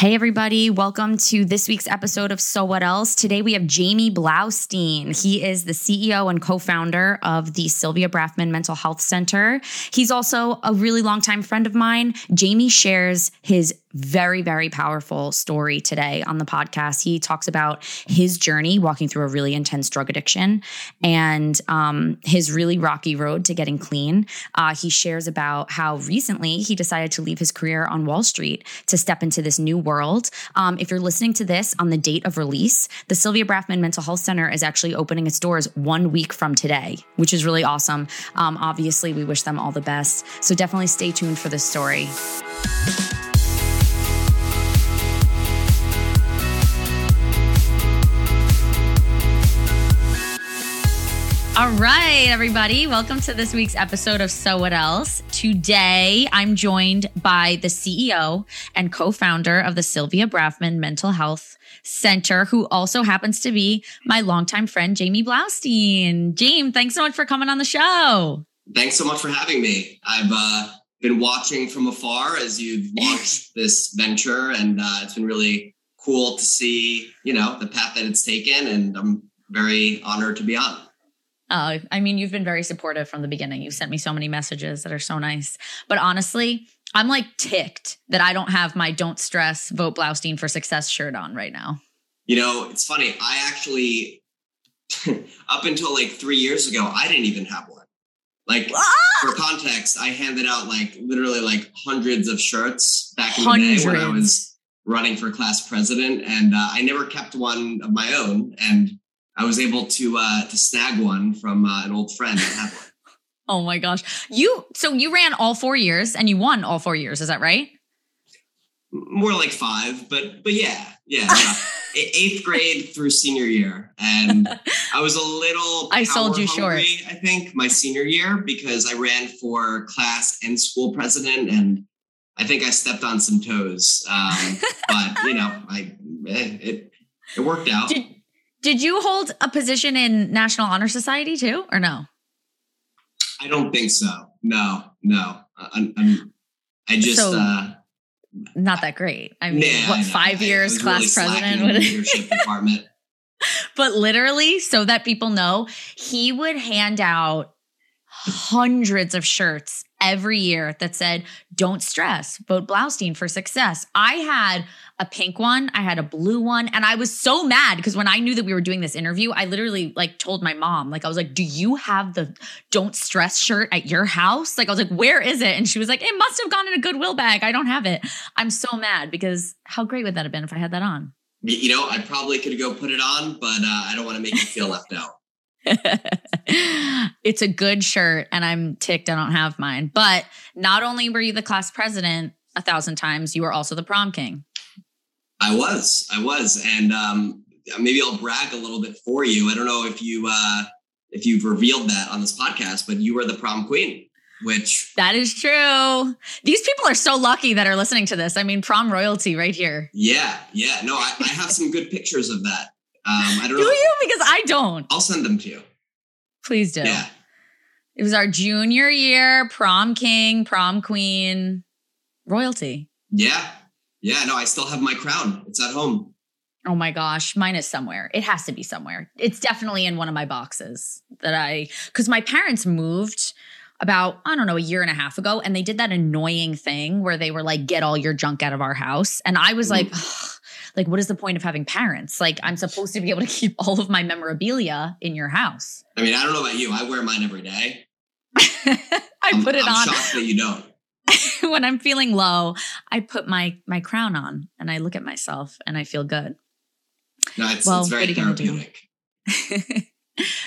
Hey, everybody. Welcome to this week's episode of So What Else. Today we have Jamie Blaustein. He is the CEO and co founder of the Sylvia Brafman Mental Health Center. He's also a really longtime friend of mine. Jamie shares his very, very powerful story today on the podcast. He talks about his journey walking through a really intense drug addiction and um, his really rocky road to getting clean. Uh, he shares about how recently he decided to leave his career on Wall Street to step into this new world. Um, if you're listening to this on the date of release, the Sylvia Brafman Mental Health Center is actually opening its doors one week from today, which is really awesome. Um, obviously, we wish them all the best. So definitely stay tuned for this story. All right, everybody. Welcome to this week's episode of So What Else. Today, I'm joined by the CEO and co founder of the Sylvia Brafman Mental Health Center, who also happens to be my longtime friend, Jamie Blaustein. James, thanks so much for coming on the show. Thanks so much for having me. I've uh, been watching from afar as you've launched this venture, and uh, it's been really cool to see, you know, the path that it's taken, and I'm very honored to be on. Uh, I mean, you've been very supportive from the beginning. You've sent me so many messages that are so nice. But honestly, I'm like ticked that I don't have my "Don't Stress, Vote Blaustein for Success" shirt on right now. You know, it's funny. I actually, up until like three years ago, I didn't even have one. Like ah! for context, I handed out like literally like hundreds of shirts back in hundreds. the day when I was running for class president, and uh, I never kept one of my own. And I was able to uh, to snag one from uh, an old friend that had one. oh my gosh! You so you ran all four years and you won all four years. Is that right? More like five, but but yeah, yeah. Eighth grade through senior year, and I was a little. I sold you hungry, short. I think my senior year because I ran for class and school president, and I think I stepped on some toes. Um, but you know, I eh, it it worked out. Did, did you hold a position in National Honor Society too, or no? I don't think so. No, no. I'm, I'm i just so, uh, not that great. I mean, yeah, what five years I class really president? leadership department. but literally, so that people know, he would hand out hundreds of shirts every year that said, Don't stress, vote Blaustein for success. I had a pink one, I had a blue one, and I was so mad because when I knew that we were doing this interview, I literally like told my mom, like, I was like, Do you have the Don't Stress shirt at your house? Like, I was like, Where is it? And she was like, It must have gone in a Goodwill bag. I don't have it. I'm so mad because how great would that have been if I had that on? You know, I probably could go put it on, but uh, I don't want to make you feel left out. it's a good shirt and I'm ticked I don't have mine. But not only were you the class president a thousand times, you were also the prom king. I was. I was. And um, maybe I'll brag a little bit for you. I don't know if you uh, if you've revealed that on this podcast, but you were the prom queen. Which that is true. These people are so lucky that are listening to this. I mean, prom royalty right here. Yeah, yeah. No, I, I have some good pictures of that. Um, I don't do know. you? Because I don't. I'll send them to you. Please do. Yeah. It was our junior year, prom king, prom queen, royalty. Yeah. Yeah. No, I still have my crown. It's at home. Oh my gosh, mine is somewhere. It has to be somewhere. It's definitely in one of my boxes that I, because my parents moved about, I don't know, a year and a half ago, and they did that annoying thing where they were like, get all your junk out of our house. And I was mm. like, like what is the point of having parents? Like i'm supposed to be able to keep all of my memorabilia in your house. I mean i don't know about you i wear mine every day. I I'm, put it I'm on. shocked that you don't. When i'm feeling low i put my my crown on and i look at myself and i feel good. No it's, well, it's very therapeutic.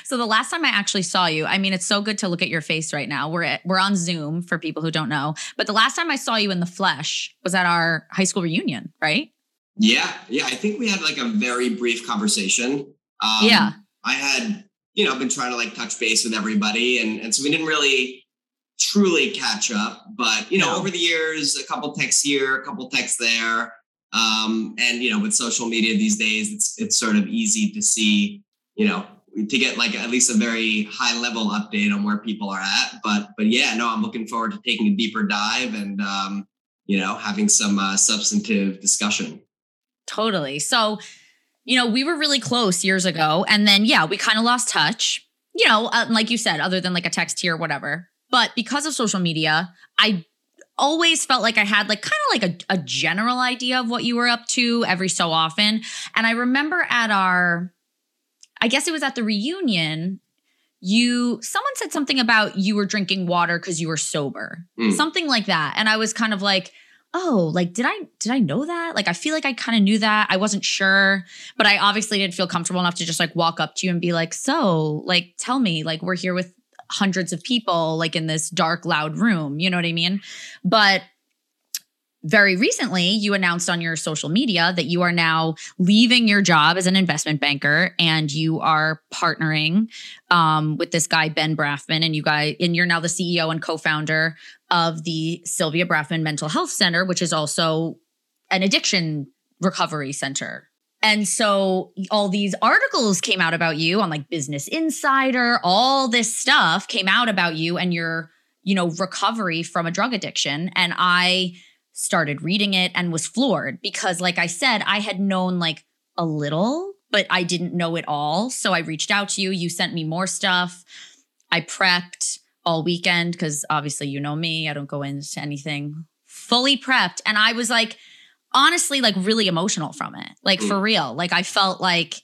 So the last time I actually saw you, I mean, it's so good to look at your face right now. We're at, we're on Zoom for people who don't know, but the last time I saw you in the flesh was at our high school reunion, right? Yeah, yeah. I think we had like a very brief conversation. Um, yeah. I had, you know, been trying to like touch base with everybody, and and so we didn't really truly catch up. But you know, no. over the years, a couple texts here, a couple texts there, um, and you know, with social media these days, it's it's sort of easy to see, you know, to get like at least a very high level update on where people are at. But but yeah, no, I'm looking forward to taking a deeper dive and um, you know, having some uh, substantive discussion. Totally. So, you know, we were really close years ago. And then, yeah, we kind of lost touch, you know, uh, like you said, other than like a text here, whatever. But because of social media, I always felt like I had like kind of like a, a general idea of what you were up to every so often. And I remember at our, I guess it was at the reunion, you someone said something about you were drinking water because you were sober. Mm. Something like that. And I was kind of like, oh, like did I did I know that? Like I feel like I kind of knew that. I wasn't sure, but I obviously didn't feel comfortable enough to just like walk up to you and be like, "So, like tell me, like we're here with hundreds of people like in this dark loud room." You know what I mean? But very recently, you announced on your social media that you are now leaving your job as an investment banker and you are partnering um, with this guy Ben Brafman, and you guys, and you're now the CEO and co-founder of the Sylvia Brafman Mental Health Center, which is also an addiction recovery center. And so all these articles came out about you on like Business Insider, all this stuff came out about you and your, you know, recovery from a drug addiction. And I started reading it and was floored because, like I said, I had known like a little, but I didn't know it all. So I reached out to you. You sent me more stuff. I prepped all weekend because obviously you know me. I don't go into anything fully prepped. And I was like, honestly, like really emotional from it. Like for mm. real. Like I felt like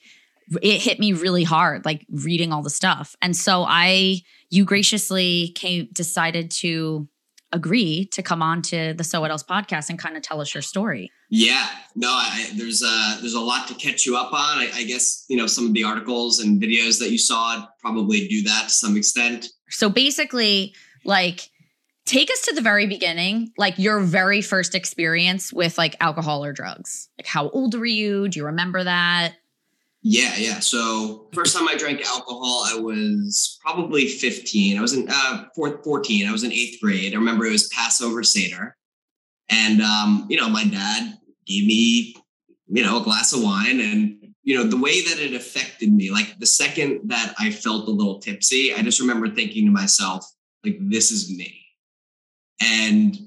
it hit me really hard, like reading all the stuff. And so I, you graciously came, decided to agree to come on to the So What Else podcast and kind of tell us your story. Yeah, no, I, there's a there's a lot to catch you up on. I, I, guess you know some of the articles and videos that you saw probably do that to some extent. So basically, like, take us to the very beginning, like your very first experience with like alcohol or drugs. Like, how old were you? Do you remember that? Yeah, yeah. So first time I drank alcohol, I was probably 15. I was in uh, 14. I was in eighth grade. I remember it was Passover Seder. And, um, you know, my dad gave me, you know, a glass of wine. And, you know, the way that it affected me, like the second that I felt a little tipsy, I just remember thinking to myself, like, this is me. And,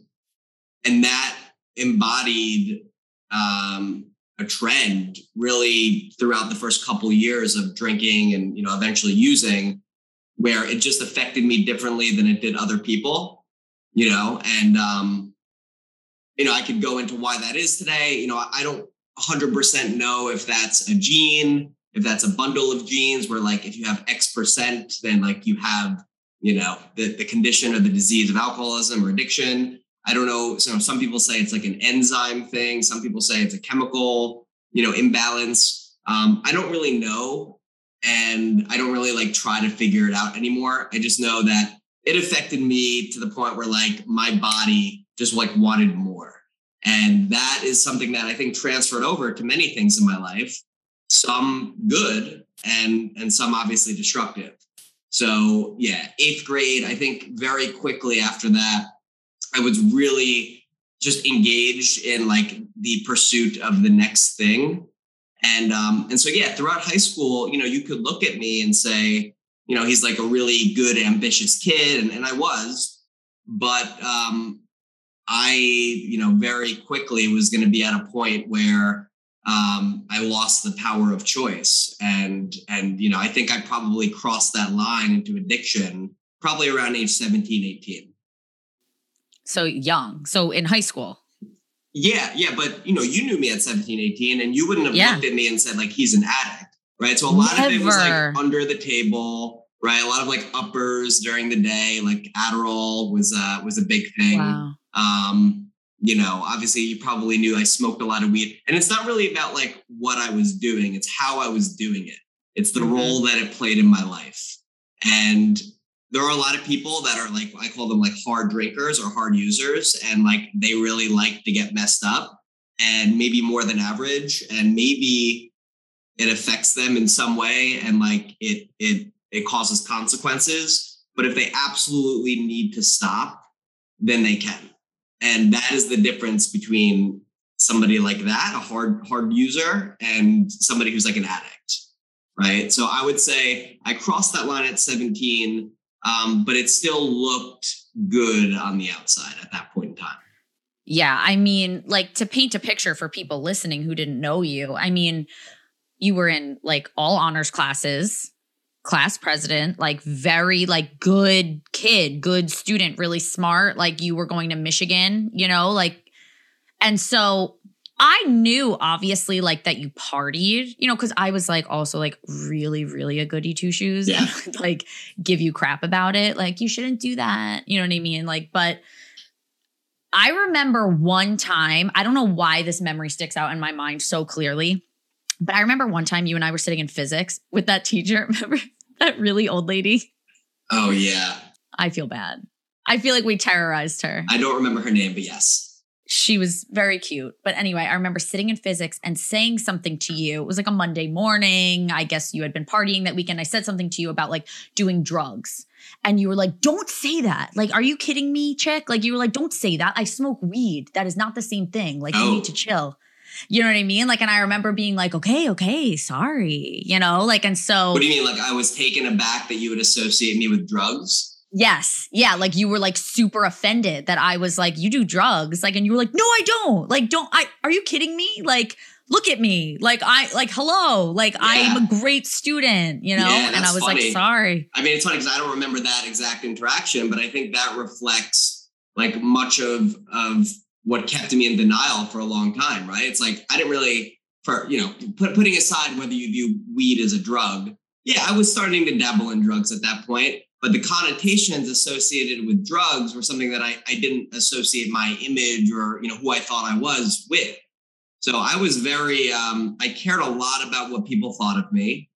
and that embodied, um, a trend really throughout the first couple of years of drinking and you know eventually using where it just affected me differently than it did other people you know? And um you know i could go into why that is today. You know i don't 100% know if that's a gene if that's a bundle of genes where like if you have x percent then like you have you know the, the condition or the disease of alcoholism or addiction I don't know. So some people say it's like an enzyme thing. Some people say it's a chemical, you know, imbalance. Um, I don't really know, and I don't really like try to figure it out anymore. I just know that it affected me to the point where like my body just like wanted more, and that is something that I think transferred over to many things in my life. Some good, and and some obviously destructive. So yeah, eighth grade. I think very quickly after that I was really just engaged in like the pursuit of the next thing. And um, and so yeah, throughout high school, you know, you could look at me and say, you know, he's like a really good, ambitious kid, and, and I was, but um, I, you know, very quickly was going to be at a point where um, I lost the power of choice, and and you know, I think I probably crossed that line into addiction probably around age 17, 18. So young. So in high school. Yeah, yeah. But you know, you knew me at 17, 18, and you wouldn't have yeah. looked at me and said, like, he's an addict. Right. So a lot Never. of it was like under the table, right? A lot of like uppers during the day, like Adderall was uh was a big thing. Wow. Um, you know, obviously you probably knew I smoked a lot of weed. And it's not really about like what I was doing, it's how I was doing it. It's the mm-hmm. role that it played in my life. And there are a lot of people that are like I call them like hard drinkers or hard users, and like they really like to get messed up and maybe more than average, and maybe it affects them in some way, and like it it it causes consequences. But if they absolutely need to stop, then they can, and that is the difference between somebody like that, a hard hard user, and somebody who's like an addict, right? So I would say I crossed that line at 17 um, but it still looked good on the outside at that point in time. Yeah, I mean, like to paint a picture for people listening who didn't know you. I mean, you were in like all honors classes, class president, like very like good kid, good student, really smart, like you were going to Michigan, you know, like and so I knew obviously like that you partied, you know, because I was like also like really, really a goody two shoes Yeah. and like give you crap about it. Like you shouldn't do that. You know what I mean? Like, but I remember one time, I don't know why this memory sticks out in my mind so clearly, but I remember one time you and I were sitting in physics with that teacher. Remember that really old lady? Oh yeah. I feel bad. I feel like we terrorized her. I don't remember her name, but yes. She was very cute. But anyway, I remember sitting in physics and saying something to you. It was like a Monday morning. I guess you had been partying that weekend. I said something to you about like doing drugs. And you were like, don't say that. Like, are you kidding me, chick? Like, you were like, don't say that. I smoke weed. That is not the same thing. Like, you Oh. need to oh. chill. You know what I mean? Like, and I remember being like, okay, okay, sorry, you know, like, and so. What do you mean? Like I was taken aback that you would associate me with drugs? Yes. Yeah. Like you were like super offended that I was like, you do drugs. Like, and you were like, no, I don't. Like, don't I, are you kidding me? Like, look at me. Like, I, like, hello. Like, I'm a great student, you know? Yeah, and I was funny. like, sorry. I mean, it's funny because I don't remember that exact interaction, but I think that reflects like much of of what kept me in denial for a long time. Right? It's like I didn't really, for you know, put, putting aside whether you view weed as a drug. Yeah, I was starting to dabble in drugs at that point, but the connotations associated with drugs were something that I, I didn't associate my image or you know who I thought I was with. So I was very, um, I cared a lot about what people thought of me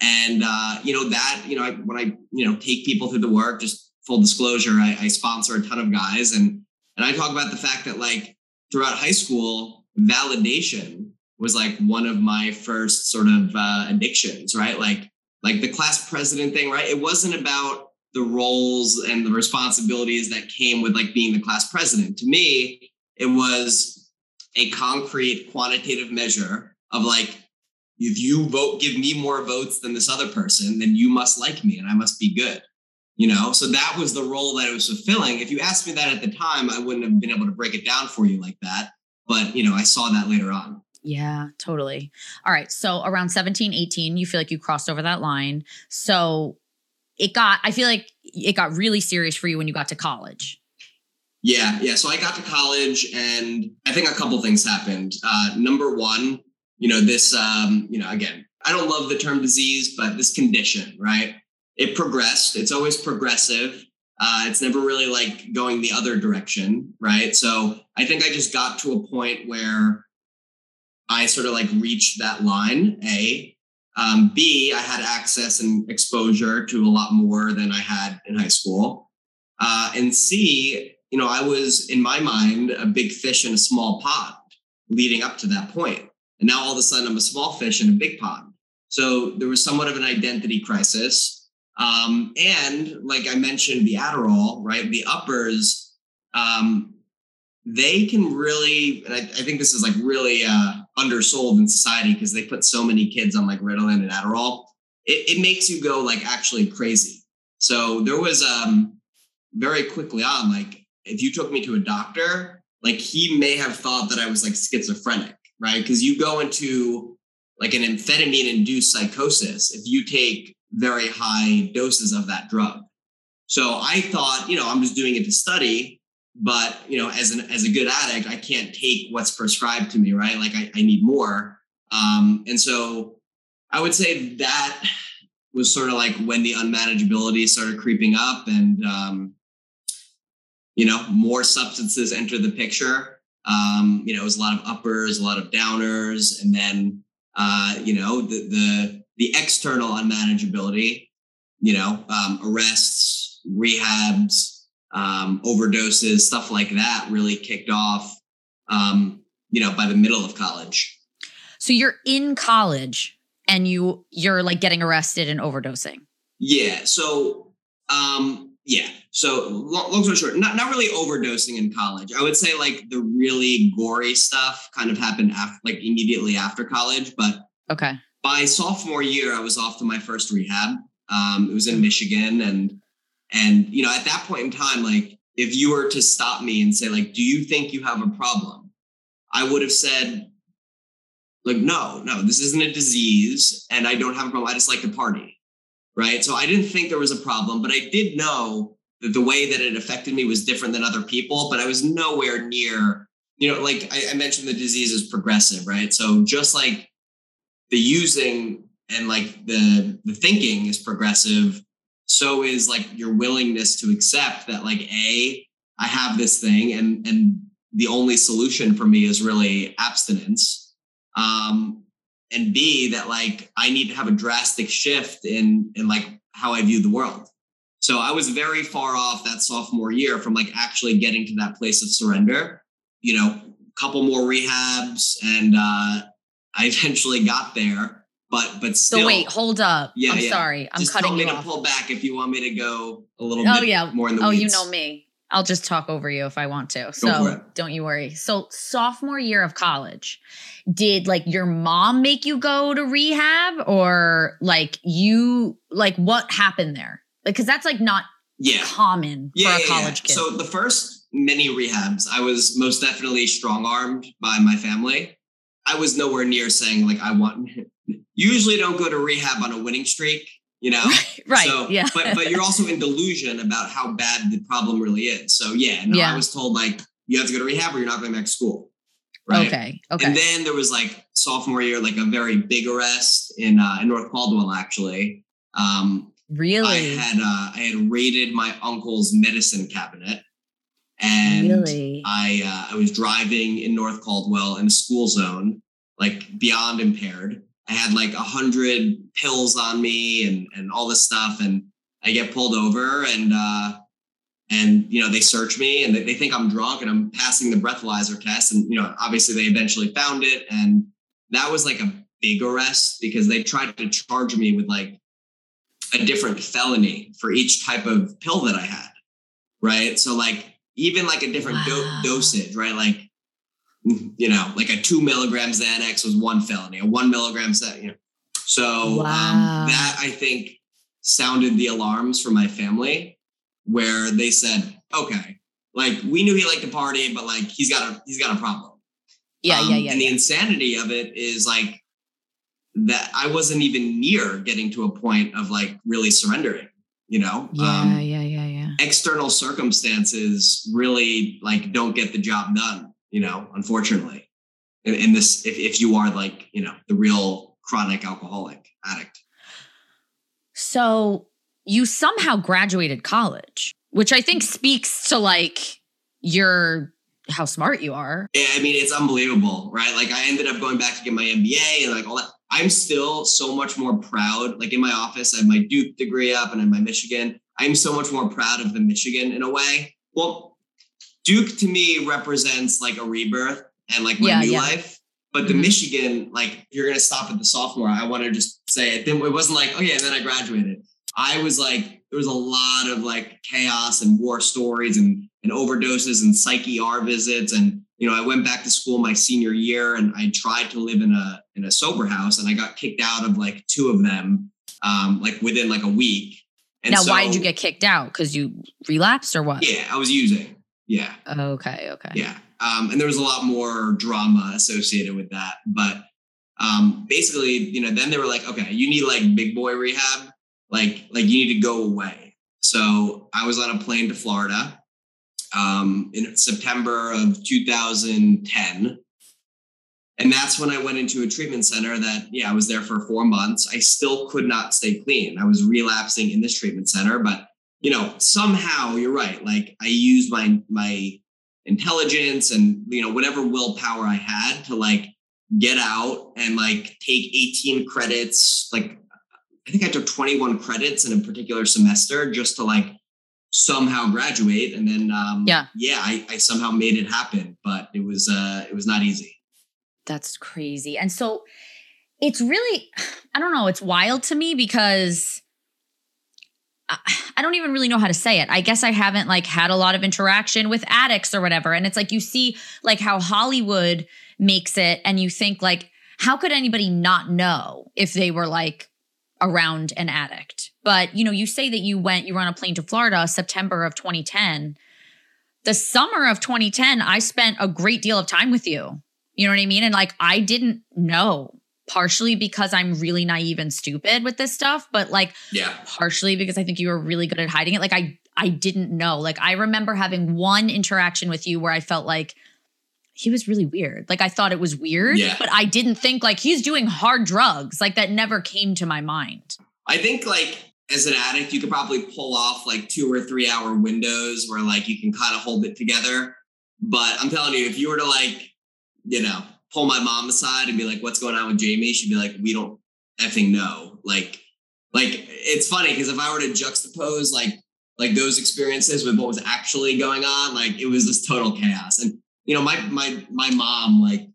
and uh, you know that you know I, when I you know take people through the work, just full disclosure, I, I sponsor a ton of guys, and and I talk about the fact that like throughout high school, validation was like one of my first sort of uh, addictions, right? Like like the class president thing, right? It wasn't about the roles and the responsibilities that came with like being the class president. To me, it was a concrete quantitative measure of like if you vote give me more votes than this other person then you must like me and i must be good you know so that was the role that it was fulfilling if you asked me that at the time i wouldn't have been able to break it down for you like that but you know i saw that later on Yeah, totally. All right. So around 17, 18, you feel like you crossed over that line. So it got, I feel like it got really serious for you when you got to college. yeah yeah. So i got to college and i think a couple things happened. Uh, number one you know this um, you know again i don't love the term disease but this condition right? It progressed. It's always progressive. Uh, it's never really like going the other direction right? So i think i just got to a point where i sort of like reached that line a um, b i had access and exposure to a lot more than i had in high school. Uh, and c you know i was in my mind a big fish in a small pond leading up to that point. And now all of a sudden i'm a small fish in a big pond. So there was somewhat of an identity crisis. Um, and like I mentioned, the Adderall, right? The uppers, um, they can really, and I, I think this is like really uh, undersold in society because they put so many kids on like Ritalin and Adderall. It, it makes you go like actually crazy. So there was um, very quickly on, like if you took me to a doctor, like he may have thought that I was like schizophrenic, right? Because you go into like an amphetamine induced psychosis if you take very high doses of that drug. So I thought, you know, I'm just doing it to study, but you know, as an as a good addict, I can't take what's prescribed to me, right? Like I, I need more. Um, and so I would say that was sort of like when the unmanageability started creeping up and um, you know, more substances enter the picture. Um, you know, it was a lot of uppers, a lot of downers, and then uh, you know, the the the external unmanageability, you know, um, arrests, rehabs, um, overdoses, stuff like that really kicked off, um, you know, by the middle of college. So you're in college and you you're like getting arrested and overdosing. Yeah. So, um, yeah. So long, long story short, not, not really overdosing in college. I would say like the really gory stuff kind of happened after, like immediately after college, but Okay. by sophomore year, I was off to my first rehab. Um, it was in Michigan, and and you know at that point in time, like if you were to stop me and say, like, do you think you have a problem? I would have said, like, no, no, this isn't a disease and I don't have a problem. I just like to party. Right. So I didn't think there was a problem, but I did know that the way that it affected me was different than other people, but I was nowhere near, you know, like I, I mentioned, the disease is progressive, right? So just like the using and like the the thinking is progressive, so is like your willingness to accept that like a I have this thing and and the only solution for me is really abstinence. Um, and B, that like I need to have a drastic shift in in like how I view the world. So I was very far off that sophomore year from like actually getting to that place of surrender. You know, a couple more rehabs, and uh, I eventually got there. But but still, so wait, hold up. Yeah, I'm yeah. sorry, I'm just cutting tell me you to off. pull back if you want me to go a little oh, bit yeah. more in the oh, weeds. you know me. I'll just talk over you if I want to. So don't you worry. So sophomore year of college, did like your mom make you go to rehab or like you like what happened there? Because that's like not yeah. common yeah, for a college yeah. kid. So the first many rehabs, I was most definitely strong armed by my family. I was nowhere near saying like I want. Usually don't go to rehab on a winning streak you know? Right so, yeah. but but you're also in delusion about how bad the problem really is. So yeah no yeah. i was told like you have to go to rehab or you're not going back to school right? Okay okay. And then there was like sophomore year like a very big arrest in uh in north caldwell actually. Um really? i had uh i had raided my uncle's medicine cabinet and really? i uh i was driving in north caldwell in a school zone like beyond impaired I had like a hundred pills on me and and all this stuff, and I get pulled over and uh, and you know they search me and they, they think I'm drunk and I'm passing the breathalyzer test, and you know obviously they eventually found it, and that was like a big arrest because they tried to charge me with like a different felony for each type of pill that I had, right? So like even like a different wow. do- dosage, right? Like you know, like a two milligram Xanax was one felony, a one milligram set, you know. So um, wow. um, that I think sounded the alarms for my family, where they said, okay, like we knew he liked to party, but like he's got a he's got a problem. Yeah, um, yeah, yeah. And yeah. the insanity of it is like that I wasn't even near getting to a point of like really surrendering, you know? Yeah, um, yeah, yeah, yeah. External circumstances really like don't get the job done you know, unfortunately, in, in this, if, if you are like, you know, the real chronic alcoholic addict. So you somehow graduated college, which I think speaks to like your how smart you are. Yeah, I mean, it's unbelievable, right? Like I ended up going back to get my MBA and like all that. I'm still so much more proud. Like in my office, I have my Duke degree up and in my Michigan. I'm so much more proud of the Michigan in a way. Well, Duke to me represents like a rebirth and like my yeah, new yeah. life. But the mm-hmm. Michigan, like you're gonna stop at the sophomore. I want to just say it. Then it wasn't like, oh yeah, and then I graduated. I was like, there was a lot of like chaos and war stories and and overdoses and psych ER visits. And you know, I went back to school my senior year and I tried to live in a in a sober house and I got kicked out of like two of them, um, like within like a week. And now, so, why did you get kicked out? Because you relapsed or what? Yeah, I was using. Yeah. Okay. Okay. Yeah. Um, and there was a lot more drama associated with that. But um, basically, you know, then they were like, okay, you need like big boy rehab. Like, like you need to go away. So I was on a plane to Florida um, in September of 2010. And that's when I went into a treatment center that, yeah, I was there for four months. I still could not stay clean. I was relapsing in this treatment center, but you know, somehow you're right. Like I used my my intelligence and you know whatever willpower I had to like get out and like take 18 credits. Like I think I took 21 credits in a particular semester just to like somehow graduate. And then um yeah, yeah, I, I somehow made it happen, but it was uh it was not easy. That's crazy. And so it's really I don't know, it's wild to me because I don't even really know how to say it. I guess I haven't like had a lot of interaction with addicts or whatever. And it's like you see like how Hollywood makes it and you think like how could anybody not know if they were like around an addict? But you know, you say that you went you were on a plane to Florida September of 2010. the summer of 2010, I spent a great deal of time with you. You know what I mean? And like, I didn't know partially because I'm really naive and stupid with this stuff, but like, yeah, partially because I think you were really good at hiding it. Like, I, I didn't know. Like, I remember having one interaction with you where I felt like he was really weird. Like, I thought it was weird, Yeah. but I didn't think like he's doing hard drugs. Like, that never came to my mind. I think like as an addict, you could probably pull off like two or three hour windows where like you can kind of hold it together. But I'm telling you, if you were to like, you know, pull my mom aside and be like, what's going on with Jamie? She'd be like, we don't effing know. Like, like it's funny because if I were to juxtapose like like those experiences with what was actually going on, like it was this total chaos. And you know, my my my mom, like,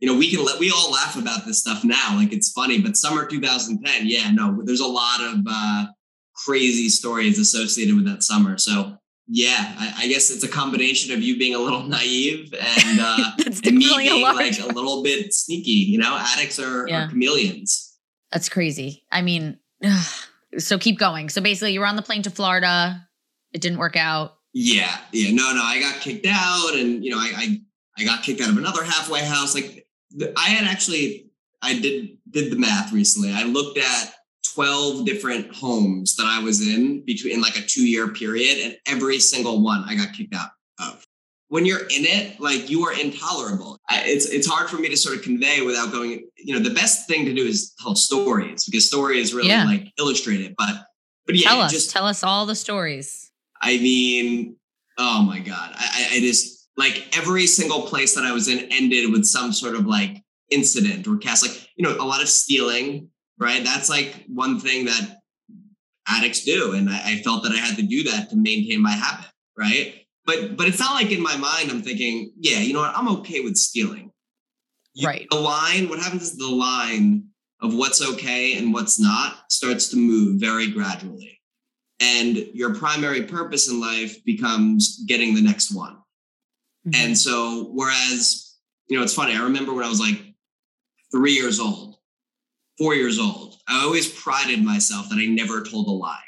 you know, we can let we all laugh about this stuff now, like it's funny, but summer 2010, yeah, no, there's a lot of uh crazy stories associated with that summer. So yeah, I, I guess it's a combination of you being a little naive and uh and me a being large like a little bit sneaky. You know, addicts are, Yeah. are chameleons. That's crazy. I mean, so keep going. So basically, you were on the plane to Florida. It didn't work out. Yeah, yeah, no, no, I got kicked out, and you know, I I, I got kicked out of another halfway house. Like I had actually, I did did the math recently. I looked at twelve different homes that I was in between in like a two year period, and every single one I got kicked out of. When you're in it, like you are intolerable. I, it's it's hard for me to sort of convey without going. You know, the best thing to do is tell stories because story is really Yeah. like illustrated. But but yeah, tell us. just tell us all the stories. I mean, oh my God. I, I I just like every single place that I was in ended with some sort of like incident or cast. Like, you know, a lot of stealing, right? That's like one thing that addicts do. And I, I felt that I had to do that to maintain my habit, right? But but it's not like in my mind, I'm thinking, yeah, you know what, I'm okay with stealing. You- Right. The line, what happens is the line of what's okay and what's not starts to move very gradually and your primary purpose in life becomes getting the next one. Mhm. And so, whereas, you know, it's funny, I remember when I was like three years old, four years old, I always prided myself that I never told a lie.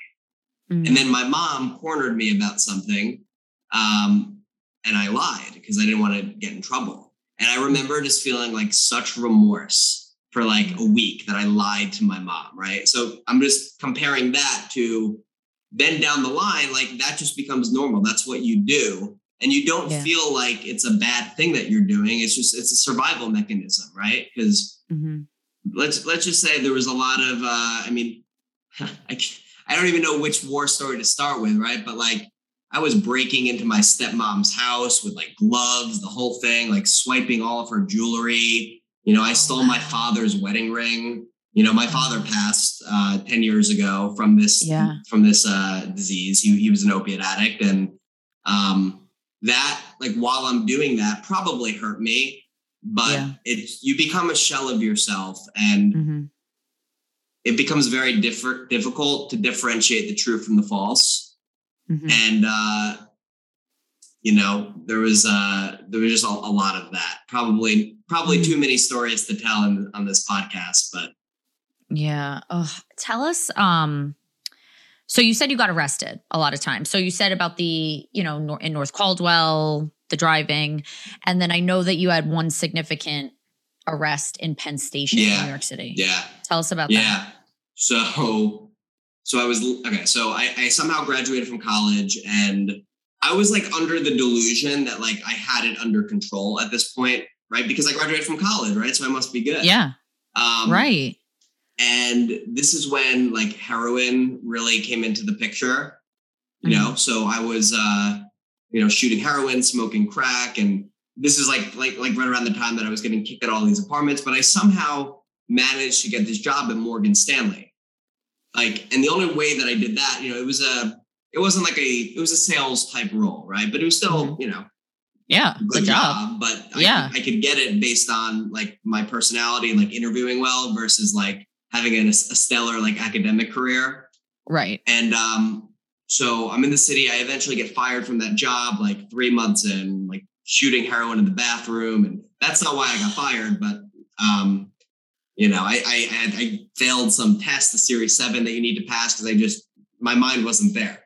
Mhm. And then my mom cornered me about something, um, and I lied because I didn't want to get in trouble. And I remember just feeling like such remorse for like a week that I lied to my mom, right? So I'm just comparing that to then down the line, like that just becomes normal. That's what you do. And you don't Yeah. feel like it's a bad thing that you're doing. It's just it's a survival mechanism, right? Because Mhm. Let's let's just say there was a lot of uh i mean I, I don't even know which war story to start with right? But like i was breaking into my stepmom's house with like gloves the whole thing like swiping all of her jewelry. You know i stole my father's wedding ring. You know my father passed uh 10 years ago from this Yeah. from this uh disease. He, he was an opiate addict and um that like while i'm doing that probably hurt me but Yeah. it you become a shell of yourself and Mhm. it becomes very different difficult to differentiate the true from the false Mhm. and uh you know there was uh there was just a, a lot of that probably probably Mm. too many stories to tell in, on this podcast but Yeah. Tell us. Um. So you said you got arrested a lot of times. So you said about the, you know, in North Caldwell, the driving, and then I know that you had one significant arrest in Penn Station, Yeah. New York City. yeah Tell us about that. yeah so so i was okay so I, I somehow graduated from college and i was like under the delusion that like i had it under control at this point right because i graduated from college right so i must be good Yeah. um right. and this is when like heroin really came into the picture you know so i was uh you know shooting heroin smoking crack and this is like like like right around the time that i was getting kicked out all these apartments but i somehow managed to get this job at morgan stanley like and the only way that i did that you know it was a it wasn't like a it was a sales type role right but it was still you know Yeah. good, Good job. but I, Yeah. I could get it based on like my personality and like interviewing well versus like having a stellar like academic career Right. and um so i'm in the city i eventually get fired from that job like three months in like shooting heroin in the bathroom and that's not why i got fired but um you know i i had, i failed some test the series 7 that you need to pass because i just my mind wasn't there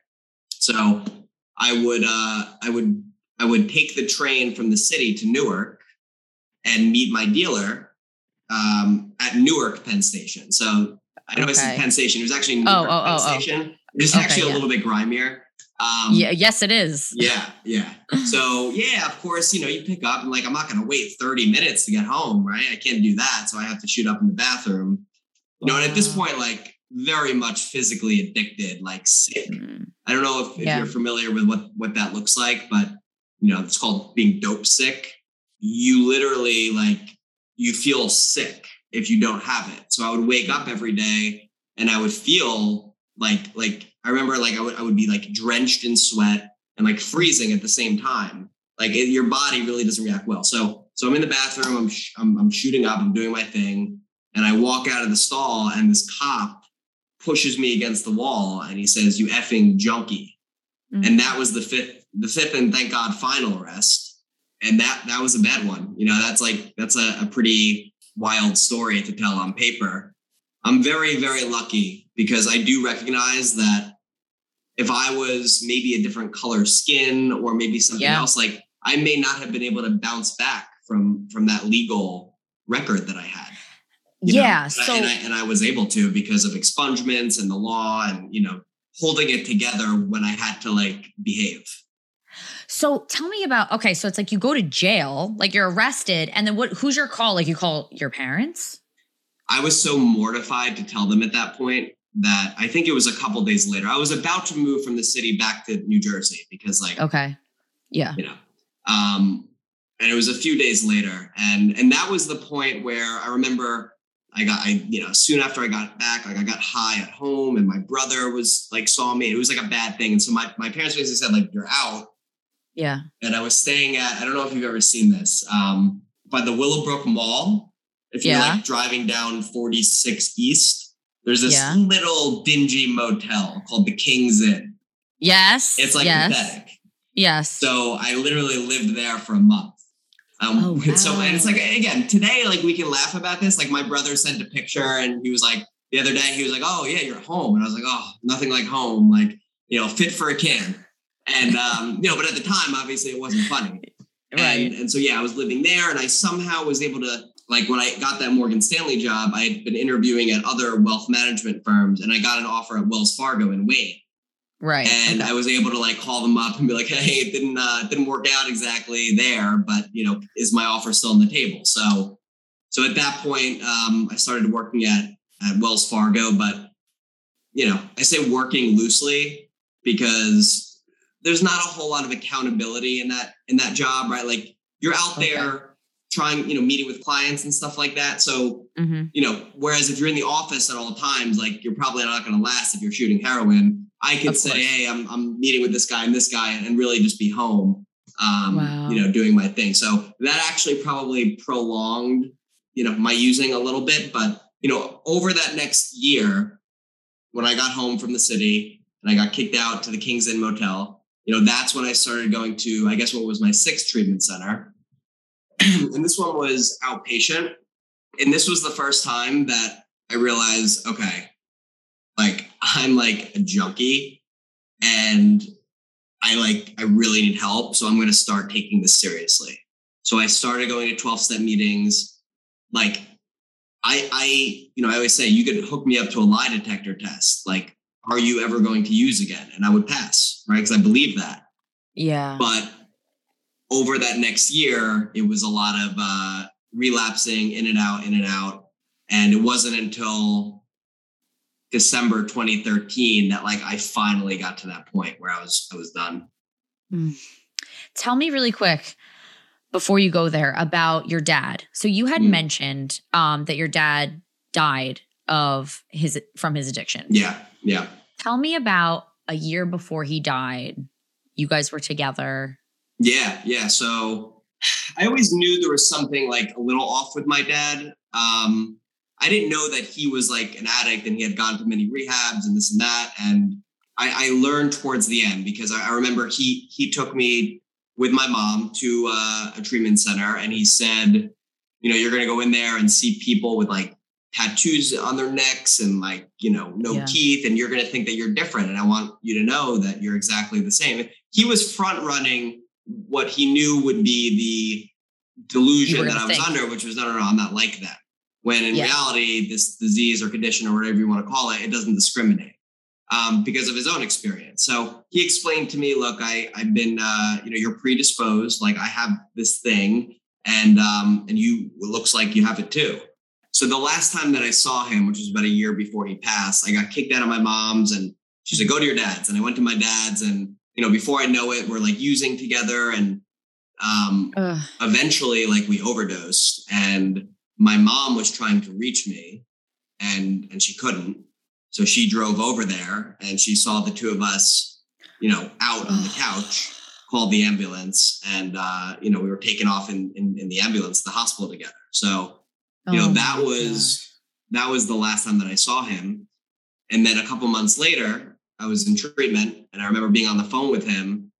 so i would uh i would I would take the train from the city to Newark and meet my dealer um, at Newark Penn Station. So I know okay. it's Penn Station. It was actually oh, Newark oh, oh, Penn oh, Station. It's okay, actually yeah. a little bit grimier. Um, yeah, yes, it is. Yeah, yeah. So yeah, of course, you know, you pick up and like I'm not going to wait 30 minutes to get home, right? I can't do that, so I have to shoot up in the bathroom. You know, and at this point, like very much physically addicted, like sick. Mm. I don't know if, if yeah. you're familiar with what what that looks like, but you know, it's called being dope sick. You literally like you feel sick if you don't have it. So I would wake up every day and I would feel like like I remember like I would I would be like drenched in sweat and like freezing at the same time. Like it, your body really doesn't react well. So so I'm in the bathroom. I'm, sh- I'm I'm shooting up. I'm doing my thing, and I walk out of the stall, and this cop pushes me against the wall, and he says, "You effing junkie," mm-hmm. and that was the fifth the fifth and thank God final arrest, and that that was a bad one. You know, that's like that's a, a pretty wild story to tell on paper. I'm very very lucky because I do recognize that if I was maybe a different color skin or maybe something yeah. else, like I may not have been able to bounce back from from that legal record that I had. yeah. Know? So and I, and I was able to because of expungements and the law and you know holding it together when I had to like behave. So tell me about okay, so it's like you go to jail, like you're arrested, and then what who's your call? Like you call your parents? I was so mortified to tell them at that point that I think it was a couple days later. I was about to move from the city back to New Jersey because like okay. Yeah. You know. Um and it was a few days later and and that was the point where I remember I got I you know soon after I got back like I got high at home and my brother was like saw me it was like a bad thing and so my my parents basically said like you're out yeah and I was staying at I don't know if you've ever seen this um by the Willowbrook Mall if you're yeah. like driving down 46 East there's this yeah. little dingy motel called the King's Inn. Yes. It's like yes. pathetic. Yes. So I literally lived there for a month. Um, oh, wow. so and it's like again today, like we can laugh about this. Like my brother sent a picture, and he was like, the other day, he was like, "Oh yeah, you're home," and I was like, "Oh, nothing like home. Like you know, fit for a king." And um, you know, but at the time, obviously, it wasn't funny. Right. And, and so yeah, I was living there, and I somehow was able to like when I got that Morgan Stanley job, I had been interviewing at other wealth management firms and I got an offer at Wells Fargo in Wayne. Right. And okay. I was able to like call them up and be like, hey, it didn't uh didn't work out exactly there, but you know, is my offer still on the table? So so at that point, um, I started working at at Wells Fargo, but you know, I say working loosely because there's not a whole lot of accountability in that in that job, right? Like you're out okay. there trying, you know, meeting with clients and stuff like that. So, mm-hmm. you know, whereas if you're in the office at all times, like you're probably not going to last if you're shooting heroin. I could say, hey, I'm, I'm meeting with this guy and this guy and really just be home, um, wow. you know, doing my thing. So that actually probably prolonged, you know, my using a little bit. But, you know, over that next year, when I got home from the city and I got kicked out to the King's Inn Motel, you know, that's when I started going to, I guess, what was my sixth treatment center and this one was outpatient. And this was the first time that I realized, okay, like I'm like a junkie and I like, I really need help. So I'm going to start taking this seriously. So I started going to 12 step meetings. Like I, I, you know, I always say you could hook me up to a lie detector test. Like, are you ever going to use again? And I would pass, right? Because I believe that. Yeah. But over that next year, it was a lot of uh, relapsing in and out, in and out. And it wasn't until December 2013 that like I finally got to that point where I was I was done. Mm. Tell me really quick before you go there about your dad. So you had mm. mentioned um, that your dad died of his from his addiction. Yeah, yeah. Tell me about a year before he died. You guys were together. Yeah, yeah. So I always knew there was something like a little off with my dad. Um, I didn't know that he was like an addict and he had gone to many rehabs and this and that. And I, I learned towards the end because I, I, remember he he took me with my mom to uh, a treatment center and he said, you know, you're going to go in there and see people with like tattoos on their necks and like you know no yeah. teeth and you're going to think that you're different and i want you to know that you're exactly the same he was front running what he knew would be the delusion that I was think. under, which was no, no, no, I'm not like that. When in Yeah. reality, this disease or condition or whatever you want to call it, it doesn't discriminate um, because of his own experience. So he explained to me, look, I, I've been, uh, you know, you're predisposed. Like I have this thing and, um, and you, it looks like you have it too. So the last time that I saw him, which was about a year before he passed, I got kicked out of my mom's and she said, go to your dad's. And I went to my dad's and, you know, before I know it, we're like using together and, um, eventually like we overdosed and my mom was trying to reach me and and she couldn't. So she drove over there and she saw the two of us you know out on the couch called the ambulance and uh you know we were taken off in in, in the ambulance the hospital together. So you know Oh that my was that was the last time that i saw him. And then a couple months later i was in treatment and i remember being on the phone with him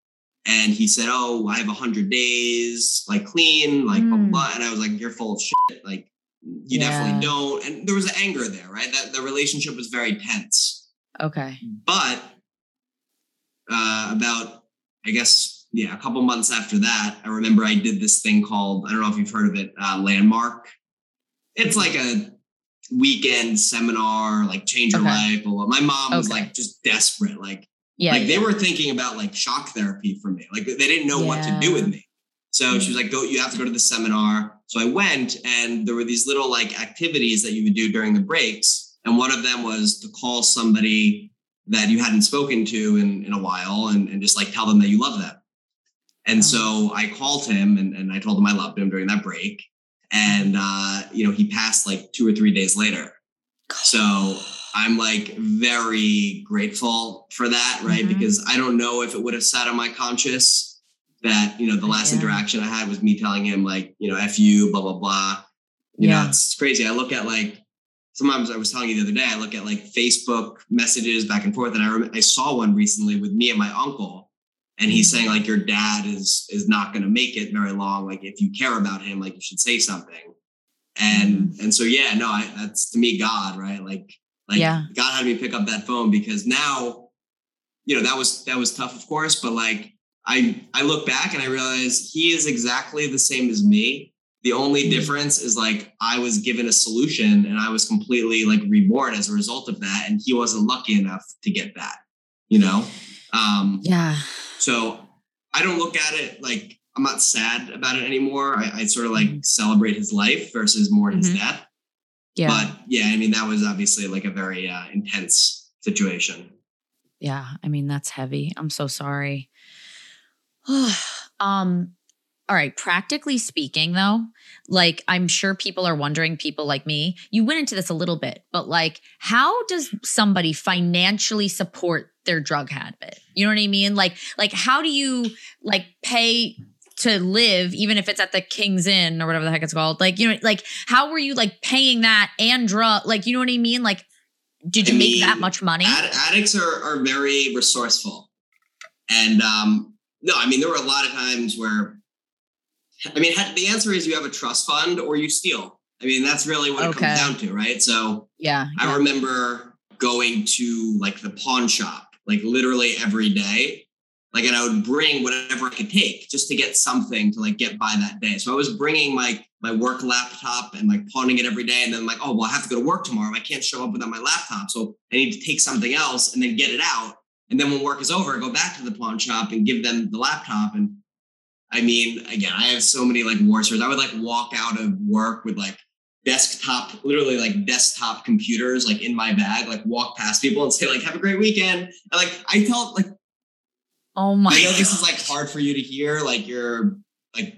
and he said oh i have 100 days like clean like blah, blah, Mm. blah and i was like you're full of shit like you Yeah. definitely don't and there was anger there right that the relationship was very tense. Okay. but uh, about i guess yeah a couple months after that i remember i did this thing called i don't know if you've heard of it uh, landmark it's like a weekend seminar like change your Okay. life blah, blah. my mom was Okay. like just desperate like Yeah. like they were thinking about like shock therapy for me like they didn't know what to do with me so she was like go you have to go to the seminar so i went and there were these little like activities that you would do during the breaks and one of them was to call somebody that you hadn't spoken to in, in a while and, and just like tell them that you love them and Oh. so i called him and, and i told him i loved him during that break and uh, you know he passed like two or three days later so I'm like very grateful for that, right? Mhm. Because I don't know if it would have sat on my conscience that, you know, the last Yeah. interaction I had was me telling him, like, you know, F you, blah, blah, blah. You Yeah. know, it's crazy. I look at like, sometimes I was telling you the other day, I look at like Facebook messages back and forth. And I, rem- I saw one recently with me and my uncle. And he's Mm-hmm. saying like your dad is is not going to make it very long. Like if you care about him, like you should say something. And Mm-hmm. and so yeah, no, I, that's to me God, right? Like like Yeah. God had me pick up that phone because now, you know, that was that was tough, of course, but like I I look back and I realize he is exactly the same as me. The only Mhm. difference is like I was given a solution and I was completely like reborn as a result of that, and he wasn't lucky enough to get that, you know. Um, Yeah. So I don't look at it like I'm not sad about it anymore. I, I sort of like Mhm. celebrate his life versus mourn his Mhm. death. Yeah. But yeah, I mean, that was obviously like a very uh, intense situation. Yeah, I mean that's heavy. I'm so sorry. um all right, practically speaking though, like I'm sure people are wondering people like me. You went into this a little bit, but like how does somebody financially support their drug habit? You know what I mean? Like like how do you like pay to live even if it's at the King's Inn or whatever the heck it's called? Like you know like how were you like paying that and drug like you know what I mean? Like did I you make mean, that much money? Ad- addicts are, are very resourceful. And um, no, I mean, there were a lot of times where, I mean, the answer is you have a trust fund or you steal. I mean, that's really what it comes down to, right? So yeah. I yeah. remember going to like the pawn shop, like literally every day. Like, and I would bring whatever I could take just to get something to like get by that day. So I was bringing my my work laptop and like pawning it every day. And then like, oh, well, I have to go to work tomorrow. I can't show up without my laptop. So I need to take something else and then get it out. And then when work is over, I go back to the pawn shop and give them the laptop. And I mean, again, I have so many like war stories. I would like walk out of work with like desktop, literally like desktop computers, like in my bag, like walk past people and say like, have a great weekend. And like, I tell like, Oh my I know this is like hard for you to hear. Like you're like,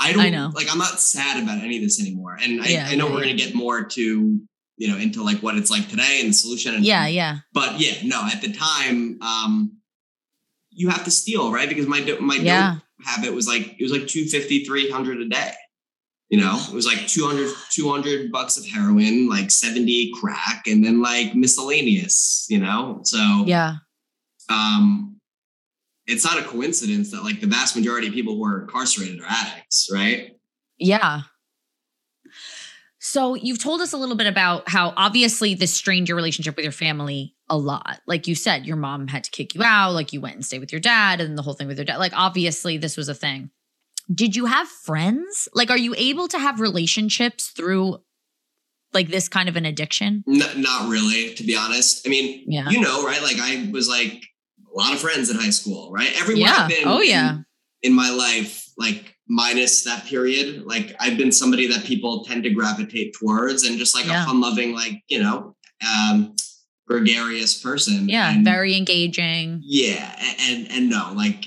I don't I know. like, I'm not sad about any of this anymore. And I, Yeah, I know yeah, we're yeah. going to get more to, you know, into like what it's like today and the solution. And, Yeah, yeah. but yeah, no, at the time, um, you have to steal, right? Because my, my Yeah. dope habit was like, it was like 250, 300 a day. You know, it was like 200, 200 bucks of heroin, like 70 crack, and then like miscellaneous, you know? So, Yeah. um, it's not a coincidence that like the vast majority of people who are incarcerated are addicts, right? Yeah. So you've told us a little bit about how obviously this strained your relationship with your family a lot. Like you said, your mom had to kick you out, like you went and stayed with your dad and the whole thing with your dad. Like obviously this was a thing. Did you have friends? Like are you able to have relationships through like this kind of an addiction? N- not really, to be honest. I mean, yeah. you know, right? Like I was like a lot of friends in high school, right? Everyone yeah. Been oh yeah. In, in my life, like minus that period, like I've been somebody that people tend to gravitate towards and just like yeah. a fun loving, like, you know, um, gregarious person. Yeah, and, very engaging. Yeah, and and no, like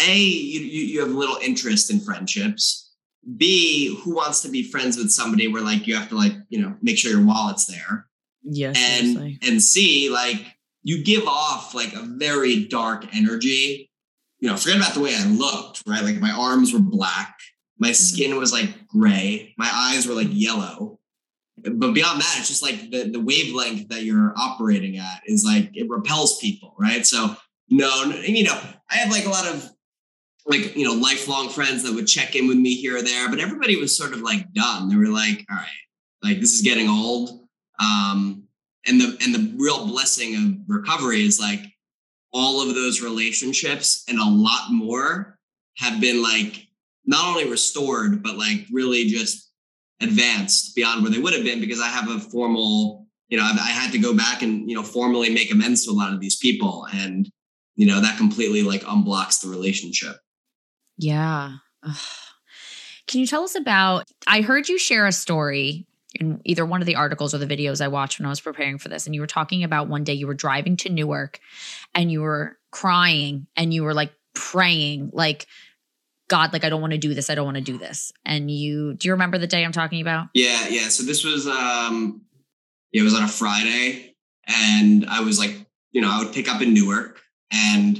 a you you have little interest in friendships. B who wants to be friends with somebody where like you have to like you know make sure your wallet's there. Yes, and seriously. and C like you give off like a very dark energy. You know, forget about the way I looked, right? Like my arms were black, my mm-hmm. skin was like gray, my eyes were like yellow but beyond that, it's just like the, the wavelength that you're operating at is like it repels people, right? So no, you know, I have like a lot of like you know lifelong friends that would check in with me here or there, but everybody was sort of like done. They were like, all right, like this is getting old. Um, and the and the real blessing of recovery is like all of those relationships and a lot more have been like not only restored, but like really just advanced beyond where they would have been because I have a formal, you know, I had to go back and, you know, formally make amends to a lot of these people. And, you know, that completely like unblocks the relationship. Yeah. Ugh. Can you tell us about? I heard you share a story in either one of the articles or the videos I watched when I was preparing for this. And you were talking about one day you were driving to Newark and you were crying and you were like praying, like, God, like I don't want to do this. I don't want to do this. And you, do you remember the day I'm talking about? Yeah, yeah. So this was, um, it was on a Friday, and I was like, you know, I would pick up in Newark, and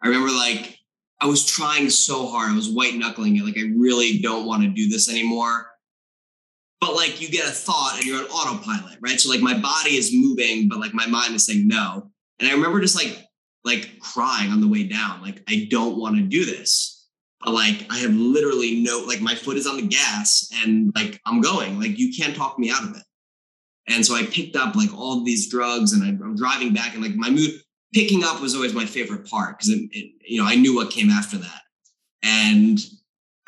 I remember like I was trying so hard. I was white knuckling it. Like I really don't want to do this anymore. But like you get a thought and you're on autopilot, right? So like my body is moving, but like my mind is saying no. And I remember just like like crying on the way down, like I don't want to do this like I have literally no like my foot is on the gas and like I'm going. Like you can't talk me out of it. And so I picked up like all these drugs and I, am driving back and like my mood picking up was always my favorite part because it, it, you know I knew what came after that. And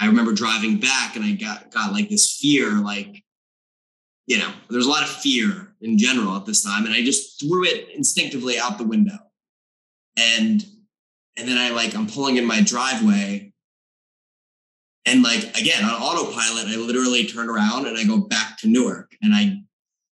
I remember driving back and I got got like this fear like you know there's a lot of fear in general at this time and I just threw it instinctively out the window. And and then I like I'm pulling in my driveway and like again on autopilot, I literally turn around and I go back to Newark and I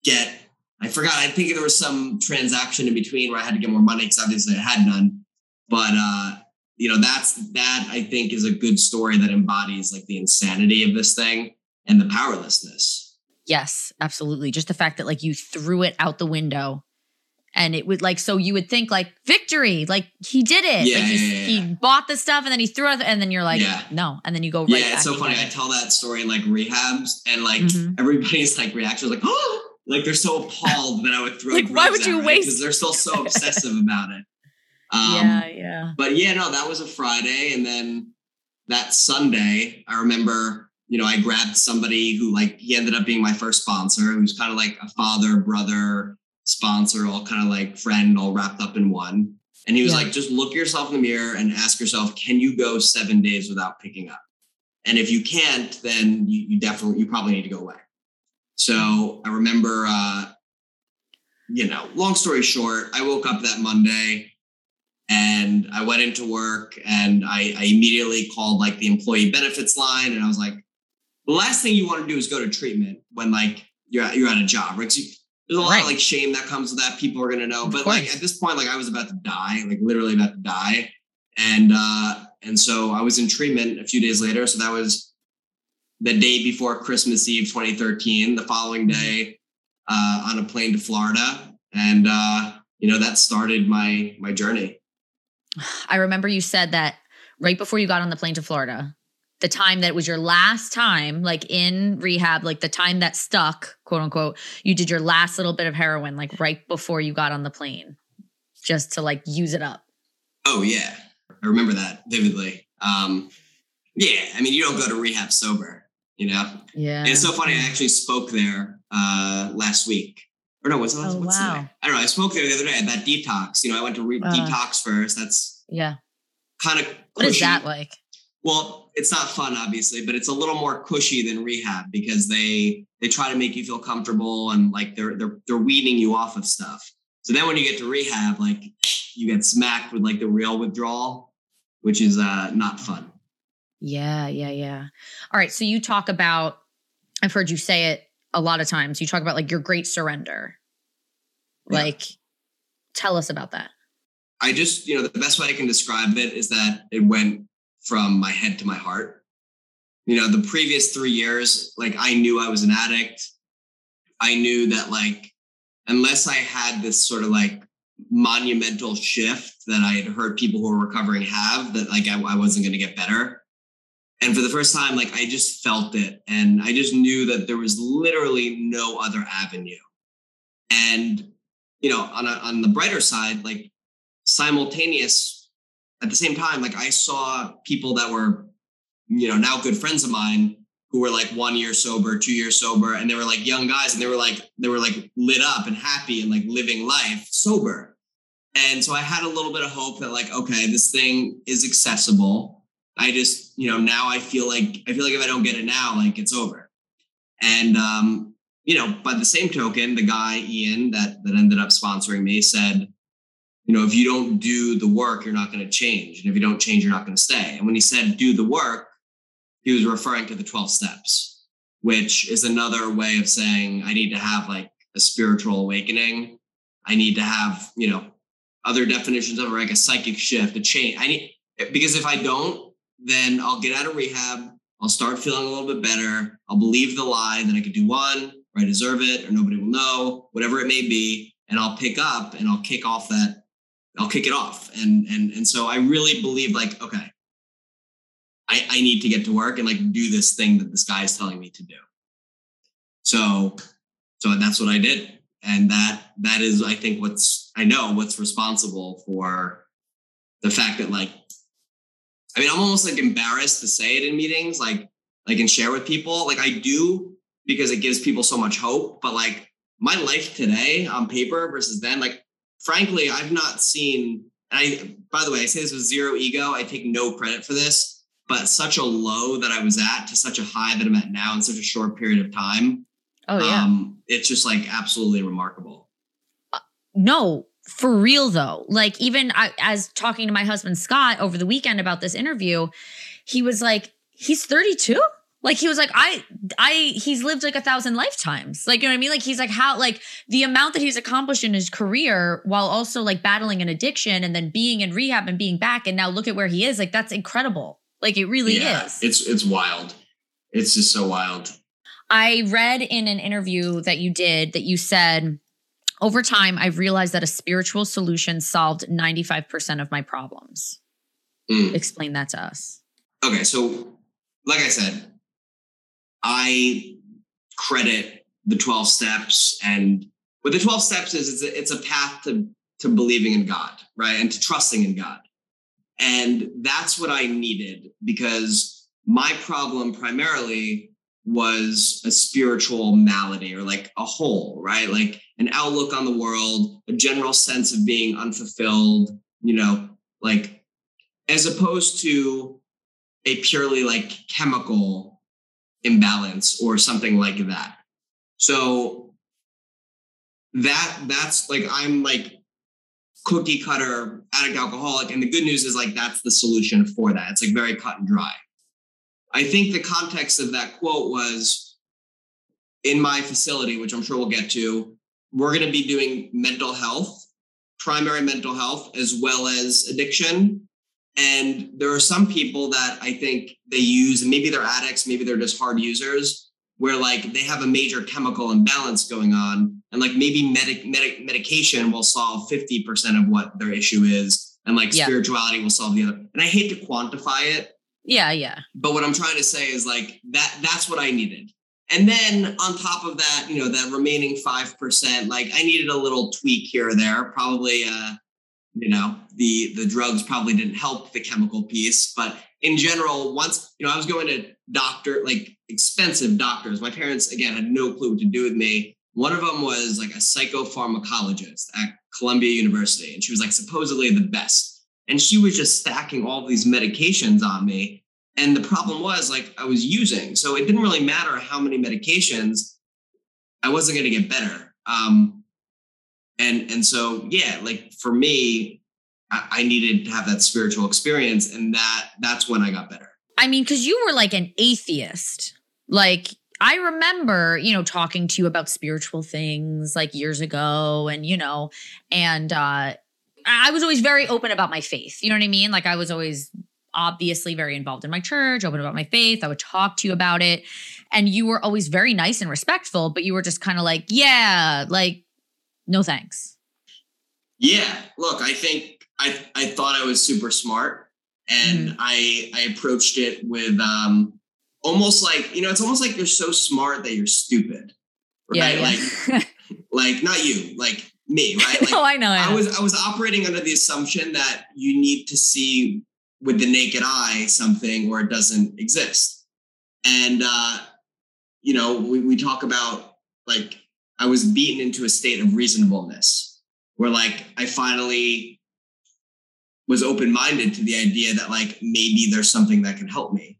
get I forgot. I think there was some transaction in between where I had to get more money because obviously I had none. But uh, you know, that's that I think is a good story that embodies like the insanity of this thing and the powerlessness. Yes, absolutely. Just the fact that like you threw it out the window and it would like so you would think like victory like he did it. Yeah, like yeah, yeah, he bought the stuff and then he threw it and then you're like no. And then you go right yeah it's so funny. i tell that story in like rehabs and like mm-hmm. everybody's like reaction is like oh like they're so appalled that i would throw like why would you waste because they're still so obsessive about it. Um, yeah. yeah but yeah no that was a friday and then that sunday i remember you know i grabbed somebody who like he ended up being my first sponsor who's kind of like a father brother sponsor, all kind of like friend, all wrapped up in one. And he was yeah. like, just look yourself in the mirror and ask yourself, can you go seven days without picking up? And if you can't, then you, you definitely, you probably need to go away. So I remember, uh, you know, long story short, I woke up that Monday and I went into work and I, I immediately called like the employee benefits line. And I was like, the last thing you want to do is go to treatment when like you're at, you're at a job, right? There's a lot right. of like shame that comes with that. People are gonna know. But like at this point, like I was about to die, like literally about to die. And uh and so I was in treatment a few days later. So that was the day before Christmas Eve 2013, the following mm-hmm. day, uh, on a plane to Florida. And uh, you know, that started my my journey. I remember you said that right before you got on the plane to Florida, the time that was your last time, like in rehab, like the time that stuck, quote unquote, you did your last little bit of heroin, like right before you got on the plane, just to like use it up. Oh, yeah. I remember that vividly. Um, yeah. I mean, you don't go to rehab sober, you know? Yeah. And it's so funny. I actually spoke there uh, last week, or no, what's, what's, oh, what's wow. I don't know. I spoke there the other day at that detox. You know, I went to re- uh, detox first. That's yeah, kind of. What is that like? Well, it's not fun, obviously, but it's a little more cushy than rehab because they they try to make you feel comfortable and like they're they're they're weaning you off of stuff. So then when you get to rehab, like you get smacked with like the real withdrawal, which is uh not fun. Yeah, yeah, yeah. All right. So you talk about, I've heard you say it a lot of times. You talk about like your great surrender. Yeah. Like, tell us about that. I just, you know, the best way I can describe it is that it went from my head to my heart. You know, the previous three years, like I knew I was an addict. I knew that, like, unless I had this sort of like monumental shift that I had heard people who were recovering have, that like I, I wasn't going to get better. And for the first time, like I just felt it. And I just knew that there was literally no other avenue. And, you know, on, a, on the brighter side, like simultaneous at the same time, like I saw people that were, you know, now good friends of mine who were like one year sober, two years sober, and they were like young guys and they were like, they were like lit up and happy and like living life sober. And so I had a little bit of hope that like, okay, this thing is accessible. I just, you know, now I feel like I feel like if I don't get it now, like it's over. And um, you know, by the same token, the guy Ian that that ended up sponsoring me said, you know, if you don't do the work, you're not going to change. And if you don't change, you're not going to stay. And when he said do the work, he was referring to the 12 steps, which is another way of saying I need to have like a spiritual awakening. I need to have, you know, other definitions of it, like a psychic shift, a change. I need because if I don't, then I'll get out of rehab. I'll start feeling a little bit better. I'll believe the lie that I could do one, or I deserve it, or nobody will know, whatever it may be, and I'll pick up and I'll kick off that. I'll kick it off, and and and so I really believe like okay, I, I need to get to work and like do this thing that this guy is telling me to do. So, so that's what I did. And that, that is, I think what's, I know what's responsible for the fact that like, I mean, I'm almost like embarrassed to say it in meetings, like, like and share with people. Like I do because it gives people so much hope, but like my life today on paper versus then, like, frankly, I've not seen, and I, by the way, I say this with zero ego. I take no credit for this but such a low that I was at to such a high that I'm at now in such a short period of time. Oh yeah. Um, it's just like absolutely remarkable. Uh, no, for real though. Like even I, as talking to my husband Scott over the weekend about this interview, he was like, he's 32. Like he was like, I, I, he's lived like a thousand lifetimes. Like, you know what I mean? Like he's like, how, like the amount that he's accomplished in his career while also like battling an addiction and then being in rehab and being back. And now look at where he is. Like that's incredible. Like it really yeah, is. It's it's wild. It's just so wild. I read in an interview that you did that you said over time I've realized that a spiritual solution solved 95% of my problems. Mm. Explain that to us. Okay, so like I said, I credit the 12 steps and what the 12 steps is it's a, it's a path to to believing in God, right? And to trusting in God. And that's what I needed because my problem primarily was a spiritual malady or like a hole, right? Like an outlook on the world, a general sense of being unfulfilled, you know, like as opposed to a purely like chemical imbalance or something like that. So that that's like I'm like cookie cutter addict alcoholic. And the good news is like that's the solution for that. It's like very cut and dry. I think the context of that quote was in my facility, which I'm sure we'll get to, we're going to be doing mental health, primary mental health, as well as addiction. And there are some people that I think they use, and maybe they're addicts, maybe they're just hard users, where like they have a major chemical imbalance going on and like maybe medic, medic medication will solve 50% of what their issue is and like yeah. spirituality will solve the other and i hate to quantify it. Yeah yeah. But what i'm trying to say is like that that's what i needed. And then on top of that you know that remaining 5% like i needed a little tweak here or there probably uh you know the the drugs probably didn't help the chemical piece but in general once you know i was going to doctor like expensive doctors my parents again had no clue what to do with me one of them was like a psychopharmacologist at Columbia University, and she was like supposedly the best. And she was just stacking all these medications on me. And the problem was like I was using, so it didn't really matter how many medications. I wasn't going to get better. Um, and and so yeah, like for me, I, I needed to have that spiritual experience, and that that's when I got better. I mean, because you were like an atheist, like I remember, you know, talking to you about spiritual things like years ago and, you know, and uh I was always very open about my faith. You know what I mean? Like I was always obviously very involved in my church, open about my faith. I would talk to you about it. And you were always very nice and respectful, but you were just kind of like, yeah, like, no thanks. Yeah. Look, I think I I thought I was super smart and mm-hmm. I I approached it with um almost like you know it's almost like you're so smart that you're stupid right yeah, yeah. like like not you like me right like, no i know I. I was i was operating under the assumption that you need to see with the naked eye something or it doesn't exist and uh you know we, we talk about like i was beaten into a state of reasonableness where like i finally was open-minded to the idea that like maybe there's something that can help me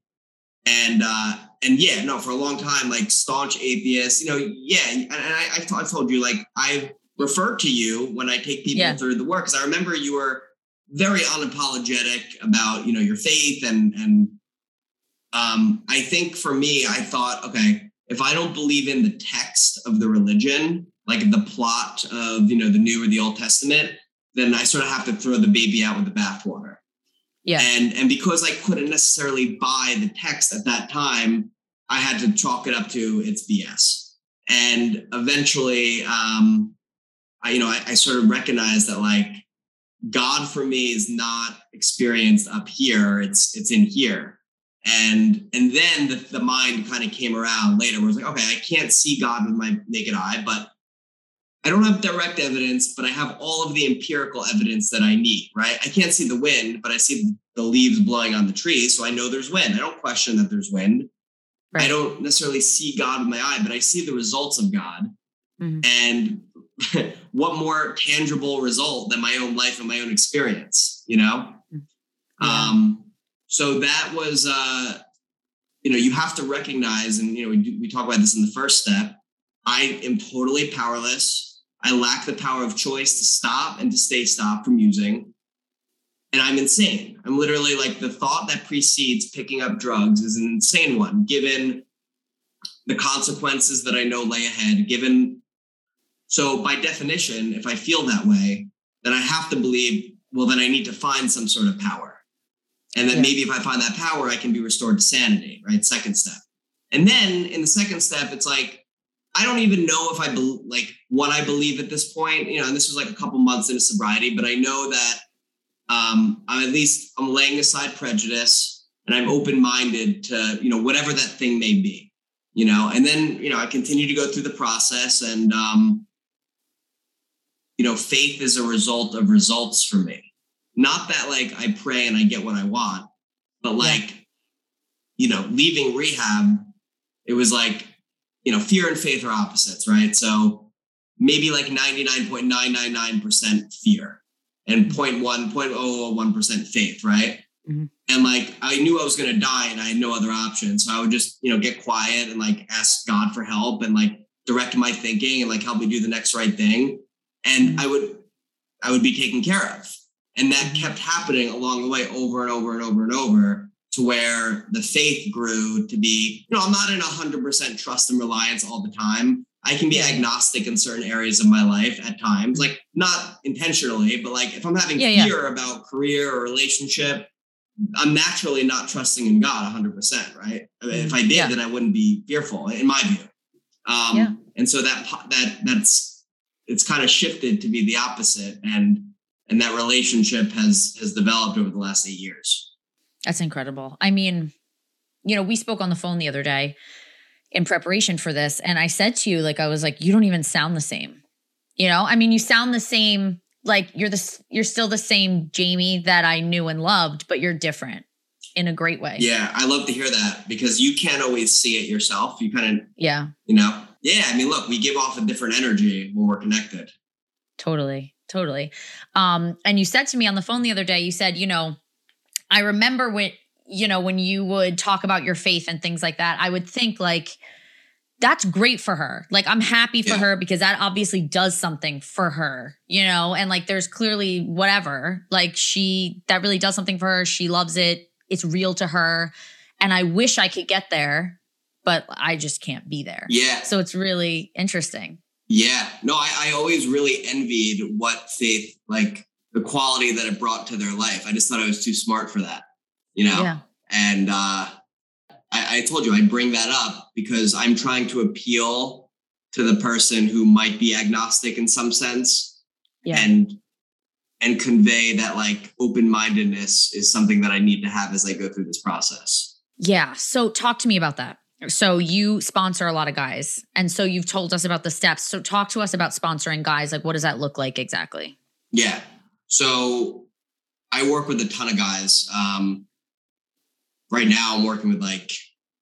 and uh, and yeah, no, for a long time, like staunch atheist, you know, yeah, and I, told you, like I've referred to you when I take people yeah. through the work, because I remember you were very unapologetic about you know your faith and and um, I think for me, I thought, okay, if I don't believe in the text of the religion, like the plot of you know the New or the Old Testament, then I sort of have to throw the baby out with the bathwater. Yeah. And and because I couldn't necessarily buy the text at that time, I had to chalk it up to it's BS. And eventually, um, I you know I, I sort of recognized that like God for me is not experienced up here; it's it's in here. And and then the, the mind kind of came around later where it's like, okay, I can't see God with my naked eye, but I don't have direct evidence, but I have all of the empirical evidence that I need, right? I can't see the wind, but I see the leaves blowing on the trees. So I know there's wind. I don't question that there's wind. Right. I don't necessarily see God with my eye, but I see the results of God. Mm-hmm. And what more tangible result than my own life and my own experience, you know? Mm. Yeah. Um, so that was, uh, you know, you have to recognize, and, you know, we, we talk about this in the first step. I am totally powerless I lack the power of choice to stop and to stay stopped from using. And I'm insane. I'm literally like the thought that precedes picking up drugs is an insane one, given the consequences that I know lay ahead, given. So, by definition, if I feel that way, then I have to believe, well, then I need to find some sort of power. And then yeah. maybe if I find that power, I can be restored to sanity, right? Second step. And then in the second step, it's like, I don't even know if I be, like what I believe at this point. You know, and this was like a couple months into sobriety, but I know that um, I'm at least I'm laying aside prejudice and I'm open minded to you know whatever that thing may be. You know, and then you know I continue to go through the process, and um, you know, faith is a result of results for me. Not that like I pray and I get what I want, but like you know, leaving rehab, it was like you know, fear and faith are opposites, right? So maybe like 99.999% fear and 0.1, 0.001% faith, right? Mm-hmm. And like I knew I was going to die and I had no other option. So I would just, you know, get quiet and like ask God for help and like direct my thinking and like help me do the next right thing. And mm-hmm. I would, I would be taken care of. And that mm-hmm. kept happening along the way over and over and over and over to where the faith grew to be, you know, I'm not in 100% trust and reliance all the time. I can be agnostic in certain areas of my life at times, like not intentionally, but like if I'm having yeah, fear yeah. about career or relationship, I'm naturally not trusting in God 100%, right? I mean, if I did, yeah. then I wouldn't be fearful, in my view. Um, yeah. And so that that that's it's kind of shifted to be the opposite, and and that relationship has has developed over the last eight years. That's incredible. I mean, you know, we spoke on the phone the other day in preparation for this, and I said to you, like, I was like, you don't even sound the same. You know, I mean, you sound the same, like you're the you're still the same Jamie that I knew and loved, but you're different in a great way. Yeah, I love to hear that because you can't always see it yourself. You kind of, yeah, you know, Yeah. I mean, look, we give off a different energy when we're connected. Totally. Totally. Um, and you said to me on the phone the other day, you said, you know, I remember when, you know, when you would talk about your faith and things like that, I would think like, that's great for her. Like I'm happy for yeah. her because that obviously does something for her, you know? And like there's clearly whatever. Like she that really does something for her. She loves it. It's real to her. And I wish I could get there, but I just can't be there. Yeah. So it's really interesting. Yeah. No, I, I always really envied what faith, like the quality that it brought to their life. I just thought I was too smart for that, you know? Yeah. And uh I, I told you I bring that up because I'm trying to appeal to the person who might be agnostic in some sense yeah. and and convey that like open-mindedness is something that I need to have as I go through this process. Yeah. So talk to me about that. So you sponsor a lot of guys. And so you've told us about the steps. So talk to us about sponsoring guys. Like what does that look like exactly? Yeah. So I work with a ton of guys. Um, right now I'm working with like,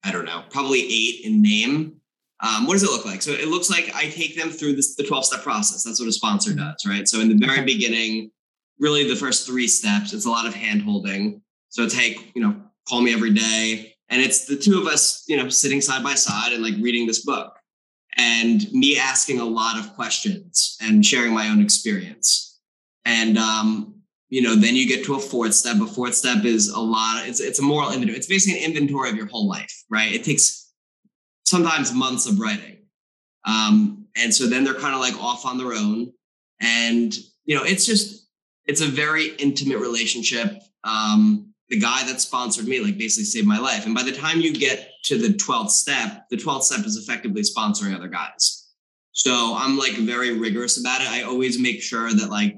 I don't know, probably eight in name. Um, what does it look like? So it looks like I take them through this, the 12 step process. That's what a sponsor does, right? So in the very beginning, really the first three steps, it's a lot of hand holding. So take, you know, call me every day. And it's the two of us, you know, sitting side by side and like reading this book and me asking a lot of questions and sharing my own experience. And um, you know, then you get to a fourth step. A fourth step is a lot. Of, it's it's a moral inventory. It's basically an inventory of your whole life, right? It takes sometimes months of writing, um, and so then they're kind of like off on their own, and you know, it's just it's a very intimate relationship. Um, the guy that sponsored me, like, basically saved my life. And by the time you get to the twelfth step, the twelfth step is effectively sponsoring other guys. So I'm like very rigorous about it. I always make sure that like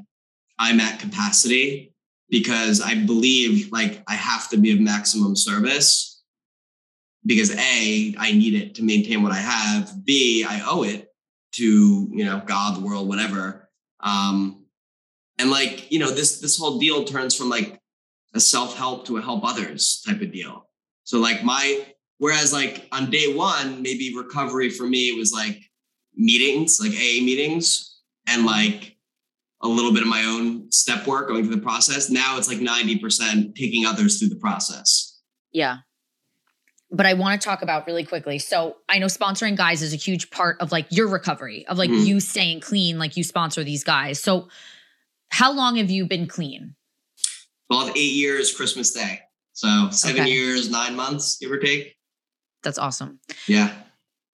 I'm at capacity because I believe like I have to be of maximum service because A, I need it to maintain what I have. B, I owe it to, you know, God, the world, whatever. Um, and like, you know, this this whole deal turns from like a self-help to a help others type of deal. So like my whereas like on day one, maybe recovery for me was like meetings, like AA meetings, and like a little bit of my own step work going through the process. Now it's like 90% taking others through the process. Yeah. But I want to talk about really quickly. So I know sponsoring guys is a huge part of like your recovery, of like mm-hmm. you staying clean, like you sponsor these guys. So how long have you been clean? Well, eight years, Christmas Day. So seven okay. years, nine months, give or take. That's awesome. Yeah.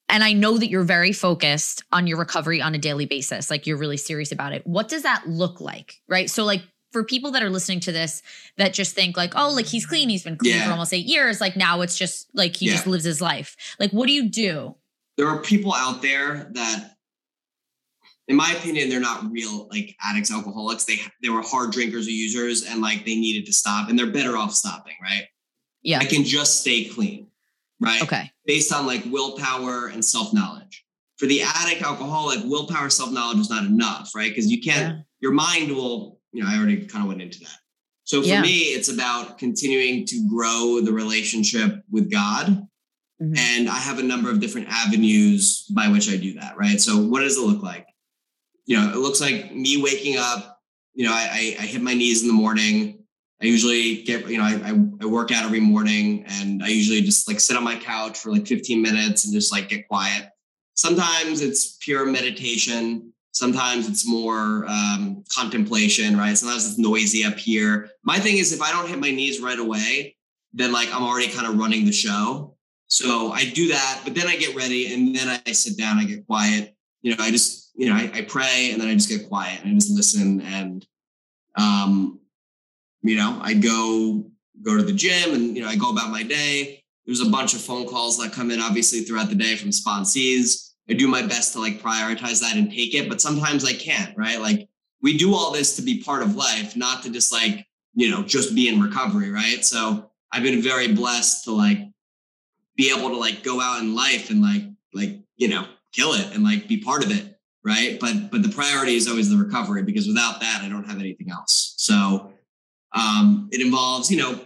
And I know that you're very focused on your recovery on a daily basis. Like you're really serious about it. What does that look like? Right. So, like, for people that are listening to this that just think like, oh, like he's clean, he's been clean yeah. for almost eight years. Like now it's just like he yeah. just lives his life. Like, what do you do? There are people out there that, in my opinion, they're not real like addicts, alcoholics. They they were hard drinkers or users, and like they needed to stop, and they're better off stopping. Right? Yeah. I can just stay clean right? Okay. Based on like willpower and self knowledge. For the addict alcoholic, willpower, self knowledge is not enough, right? Because you can't, yeah. your mind will, you know, I already kind of went into that. So for yeah. me, it's about continuing to grow the relationship with God. Mm-hmm. And I have a number of different avenues by which I do that, right? So what does it look like? You know, it looks like me waking up, you know, I, I, I hit my knees in the morning. I usually get, you know, I, I, work out every morning and I usually just like sit on my couch for like 15 minutes and just like get quiet. Sometimes it's pure meditation. Sometimes it's more um, contemplation, right? Sometimes it's noisy up here. My thing is, if I don't hit my knees right away, then like I'm already kind of running the show. So I do that, but then I get ready and then I sit down, I get quiet. You know, I just, you know, I, I pray and then I just get quiet and I just listen and um, you know, I go go to the gym and you know I go about my day. There's a bunch of phone calls that come in obviously throughout the day from sponsees. I do my best to like prioritize that and take it, but sometimes I can't, right? Like we do all this to be part of life, not to just like, you know, just be in recovery, right? So I've been very blessed to like be able to like go out in life and like like, you know, kill it and like be part of it, right? But but the priority is always the recovery because without that I don't have anything else. So um, it involves, you know,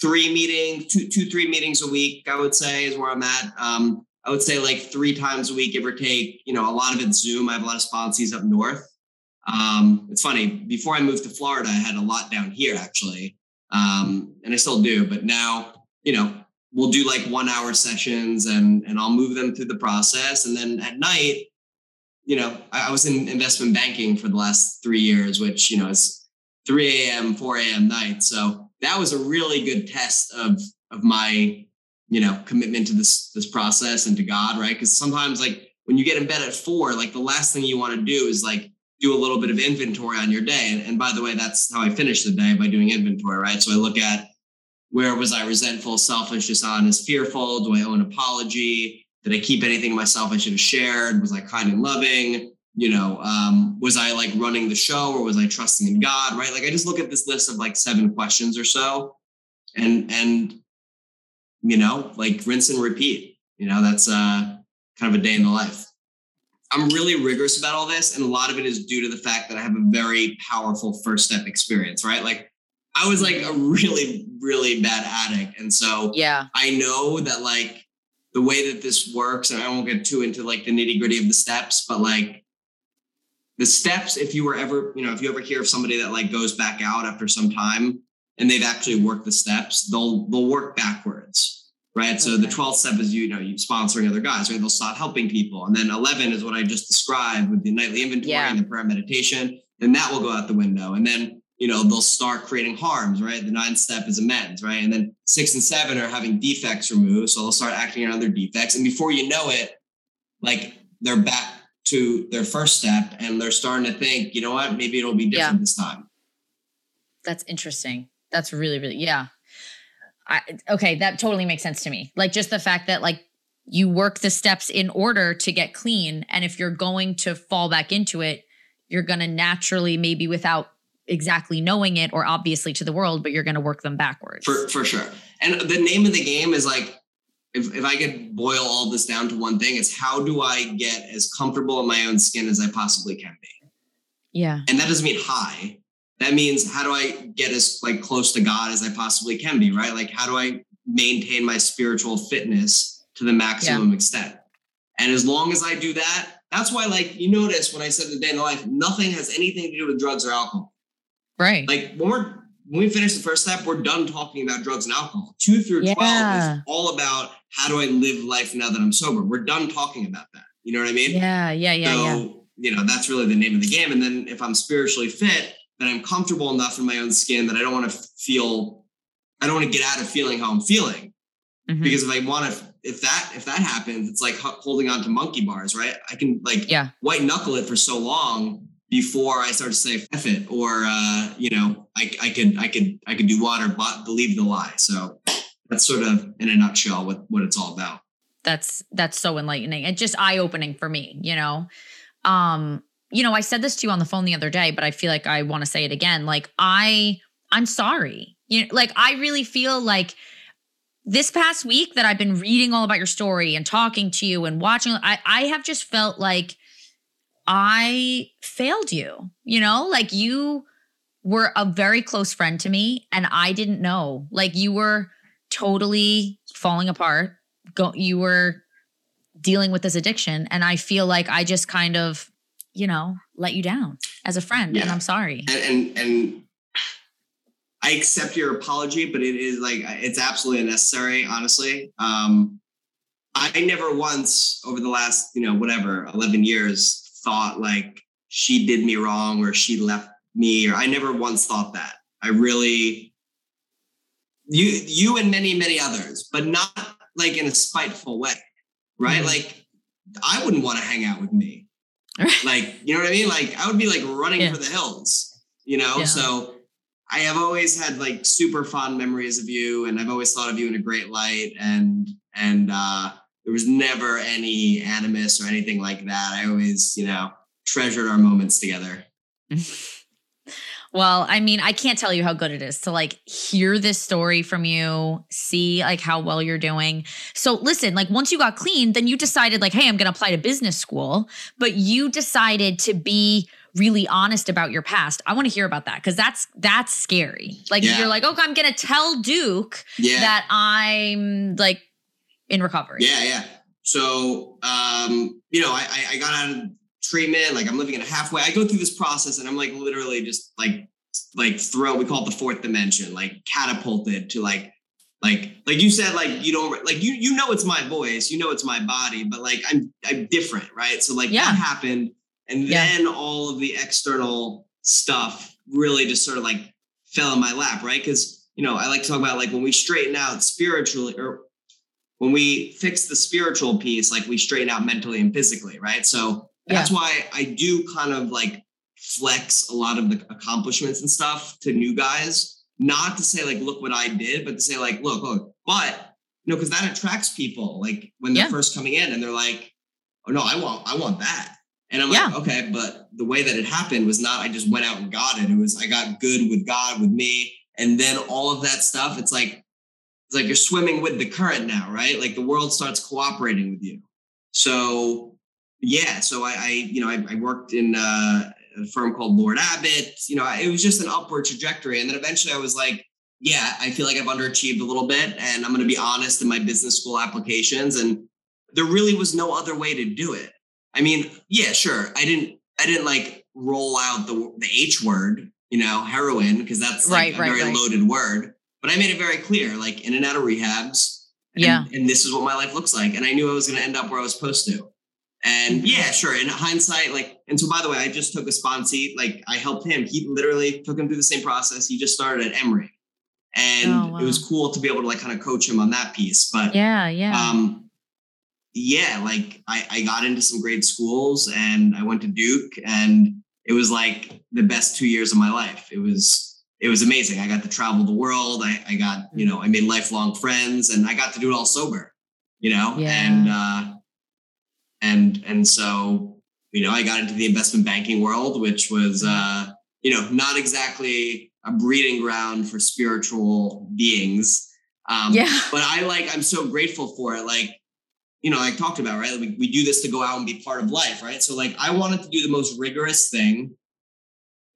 three meetings, two, two, three meetings a week, I would say is where I'm at. Um, I would say like three times a week, give or take. You know, a lot of it's Zoom. I have a lot of sponsees up north. Um, it's funny. Before I moved to Florida, I had a lot down here actually, um, and I still do. But now, you know, we'll do like one hour sessions, and and I'll move them through the process, and then at night, you know, I, I was in investment banking for the last three years, which you know is 3 a.m., 4 a.m. night. So that was a really good test of of my you know commitment to this this process and to God, right? Because sometimes like when you get in bed at four, like the last thing you want to do is like do a little bit of inventory on your day. And, and by the way, that's how I finish the day by doing inventory, right? So I look at where was I resentful, selfish, dishonest, fearful? Do I owe an apology? Did I keep anything myself I should have shared? Was I kind and loving? You know, um, was I like running the show or was I trusting in God? Right. Like I just look at this list of like seven questions or so and and you know, like rinse and repeat. You know, that's uh kind of a day in the life. I'm really rigorous about all this, and a lot of it is due to the fact that I have a very powerful first step experience, right? Like I was like a really, really bad addict. And so yeah, I know that like the way that this works, and I won't get too into like the nitty gritty of the steps, but like the steps, if you were ever, you know, if you ever hear of somebody that like goes back out after some time and they've actually worked the steps, they'll they'll work backwards right? Okay. So the 12th step is you know you sponsoring other guys, right? They'll start helping people, and then 11 is what I just described with the nightly inventory yeah. and the prayer meditation. Then that will go out the window, and then you know they'll start creating harms, right? The ninth step is amends, right? And then six and seven are having defects removed, so they'll start acting on their defects, and before you know it, like they're back to their first step, and they're starting to think, you know what, maybe it'll be different yeah. this time. That's interesting. That's really, really, yeah. I, okay, that totally makes sense to me. Like just the fact that like you work the steps in order to get clean. And if you're going to fall back into it, you're going to naturally, maybe without exactly knowing it or obviously to the world, but you're going to work them backwards. For, for sure. And the name of the game is like, if, if I could boil all this down to one thing, it's how do I get as comfortable in my own skin as I possibly can be? Yeah. And that doesn't mean high that means how do I get as like close to God as I possibly can be, right? Like how do I maintain my spiritual fitness to the maximum yeah. extent? And as long as I do that, that's why like you notice when I said the day in the life, nothing has anything to do with drugs or alcohol. Right. Like when we're when we finish the first step, we're done talking about drugs and alcohol. Two through yeah. 12 is all about how do I live life now that I'm sober? We're done talking about that. You know what I mean? Yeah, yeah, yeah. So, yeah. you know, that's really the name of the game. And then if I'm spiritually fit, that I'm comfortable enough in my own skin that I don't want to feel, I don't want to get out of feeling how I'm feeling. Mm-hmm. Because if I want to, if that if that happens, it's like holding on to monkey bars, right? I can like yeah. white knuckle it for so long before I start to say F it, or uh, you know, I, I could I could I could do what or believe the lie. So that's sort of in a nutshell what what it's all about. That's that's so enlightening and just eye opening for me. You know, um, you know, I said this to you on the phone the other day, but I feel like I want to say it again. Like I I'm sorry. You know, like I really feel like this past week that I've been reading all about your story and talking to you and watching I I have just felt like I failed you. You know, like you were a very close friend to me and I didn't know. Like you were totally falling apart. Go you were dealing with this addiction and I feel like I just kind of you know, let you down as a friend. Yeah. And I'm sorry. And, and, and I accept your apology, but it is like it's absolutely unnecessary, honestly. Um, I never once over the last, you know, whatever, 11 years thought like she did me wrong or she left me or I never once thought that. I really you you and many many others, but not like in a spiteful way. Right? Mm-hmm. Like I wouldn't want to hang out with me. like, you know what I mean? Like I would be like running yeah. for the hills, you know? Yeah. So I have always had like super fond memories of you and I've always thought of you in a great light and and uh there was never any animus or anything like that. I always, you know, treasured our moments together. Well, I mean, I can't tell you how good it is to like hear this story from you, see like how well you're doing. So, listen, like once you got clean, then you decided like, hey, I'm going to apply to business school, but you decided to be really honest about your past. I want to hear about that cuz that's that's scary. Like yeah. you're like, "Okay, I'm going to tell Duke yeah. that I'm like in recovery." Yeah, yeah. So, um, you know, I, I got out of treatment, like I'm living in a halfway. I go through this process and I'm like literally just like, like throw, we call it the fourth dimension, like catapulted to like, like, like you said, like you don't like you, you know, it's my voice, you know, it's my body, but like I'm, I'm different. Right. So like Yeah. that happened. And Yeah. then all of the external stuff really just sort of like fell in my lap. Right. Cause you know, I like to talk about like when we straighten out spiritually or when we fix the spiritual piece, like we straighten out mentally and physically, right? So that's why I do kind of like flex a lot of the accomplishments and stuff to new guys, not to say like, look what I did, but to say like, look, look, but you know, because that attracts people like when they're Yeah. first coming in and they're like, oh no, I want, I want that. And I'm Yeah. like, okay, but the way that it happened was not I just went out and got it. It was I got good with God, with me, and then all of that stuff. It's like it's like you're swimming with the current now, right? Like the world starts cooperating with you. So yeah, so I, I you know I, I worked in uh, a firm called Lord Abbett. You know, it was just an upward trajectory, and then eventually I was like, yeah, I feel like I've underachieved a little bit, and I'm going to be honest in my business school applications, and there really was no other way to do it. I mean, yeah, sure, I didn't I didn't like roll out the the H word, you know, heroin, because that's like Right, a right, very right. loaded word. But I made it very clear, like in and out of rehabs. And, Yeah. And this is what my life looks like. And I knew I was going to end up where I was supposed to. And Mm-hmm. yeah, sure. In hindsight, like, and so by the way, I just took a sponsee. Like, I helped him. He literally took him through the same process. He just started at Emory. And Oh, wow. it was cool to be able to like kind of coach him on that piece. But Yeah, yeah. um, yeah, like I, I got into some great schools and I went to Duke and it was like the best two years of my life. It was it was amazing. I got to travel the world. I, I got, you know, I made lifelong friends and I got to do it all sober, you know, Yeah. and uh and and so, you know, I got into the investment banking world, which was uh, you know, not exactly a breeding ground for spiritual beings. Um, yeah. but I like, I'm so grateful for it. Like, you know, I talked about, right? We, we do this to go out and be part of life, right? So, like, I wanted to do the most rigorous thing.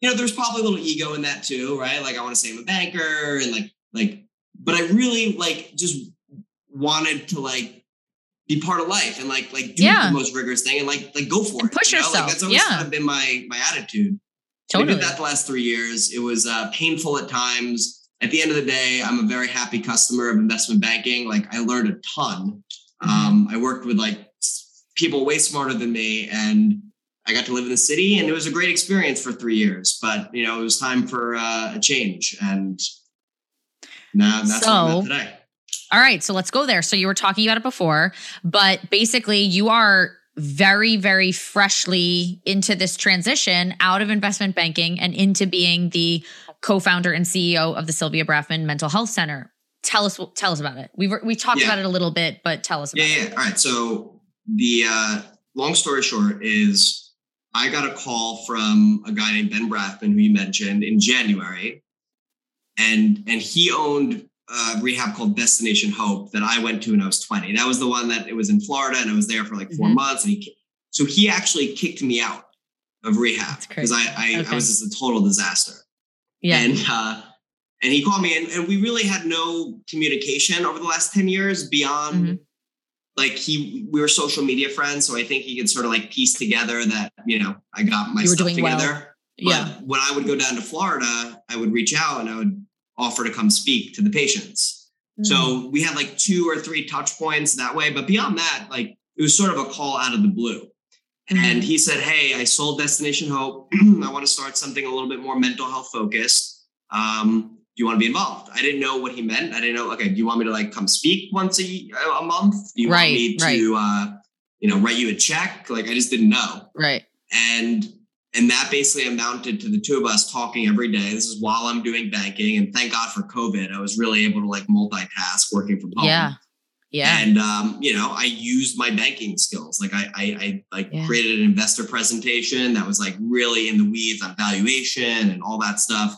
You know, there's probably a little ego in that too, right? Like, I want to say I'm a banker and like, like, but I really like just wanted to like be part of life and like, like do Yeah. the most rigorous thing and like, like go for And it. push you know? yourself. Like, that's always Yeah. kind of been my my attitude. I Totally. did that the last three years. It was uh, painful at times. At the end of the day, I'm a very happy customer of investment banking. Like I learned a ton. Mm-hmm. Um, I worked with like people way smarter than me, and I got to live in the city, and it was a great experience for three years. But you know, it was time for uh, a change, and now that's what I'm today. All right, so let's go there. So you were talking about it before, but basically you are very very freshly into this transition out of investment banking and into being the co-founder and CEO of the Sylvia Brafman Mental Health Center. Tell us tell us about it. We were, we talked Yeah. about it a little bit, but tell us about Yeah, it. yeah. All right. So the uh, long story short is I got a call from a guy named Ben Brafman, who you mentioned in January, and and he owned a rehab called Destination Hope that I went to when I was 20. That was the one that it was in Florida, and I was there for like 4 Mhm. months. And he so he actually kicked me out of rehab because I I, Okay. I was just a total disaster. Yeah. And uh, and he called me, and, and we really had no communication over the last 10 years beyond Mhm. Like he we were social media friends. So I think he could sort of like piece together that, you know, I got my stuff doing well. together. yeah. But when I would go down to Florida, I would reach out and I would offer to come speak to the patients. Mm. So we had like two or three touch points that way. But beyond that, like it was sort of a call out of the blue. Mhm. And he said, Hey, I sold Destination Hope. I want to start something a little bit more mental health focused. Um, do you want to be involved? I didn't know what he meant. I didn't know, okay, do you want me to like come speak once a, a month? Do you Right, want me right. to, uh, you know, write you a check? Like I just didn't know. right. And and that basically amounted to the two of us talking every day. This is while I'm doing banking. And thank God for COVID. I was really able to like multitask working from home. Yeah. Yeah. And um, you know, I used my banking skills. Like I, I, I like Yeah. created an investor presentation that was like really in the weeds on valuation and all that stuff.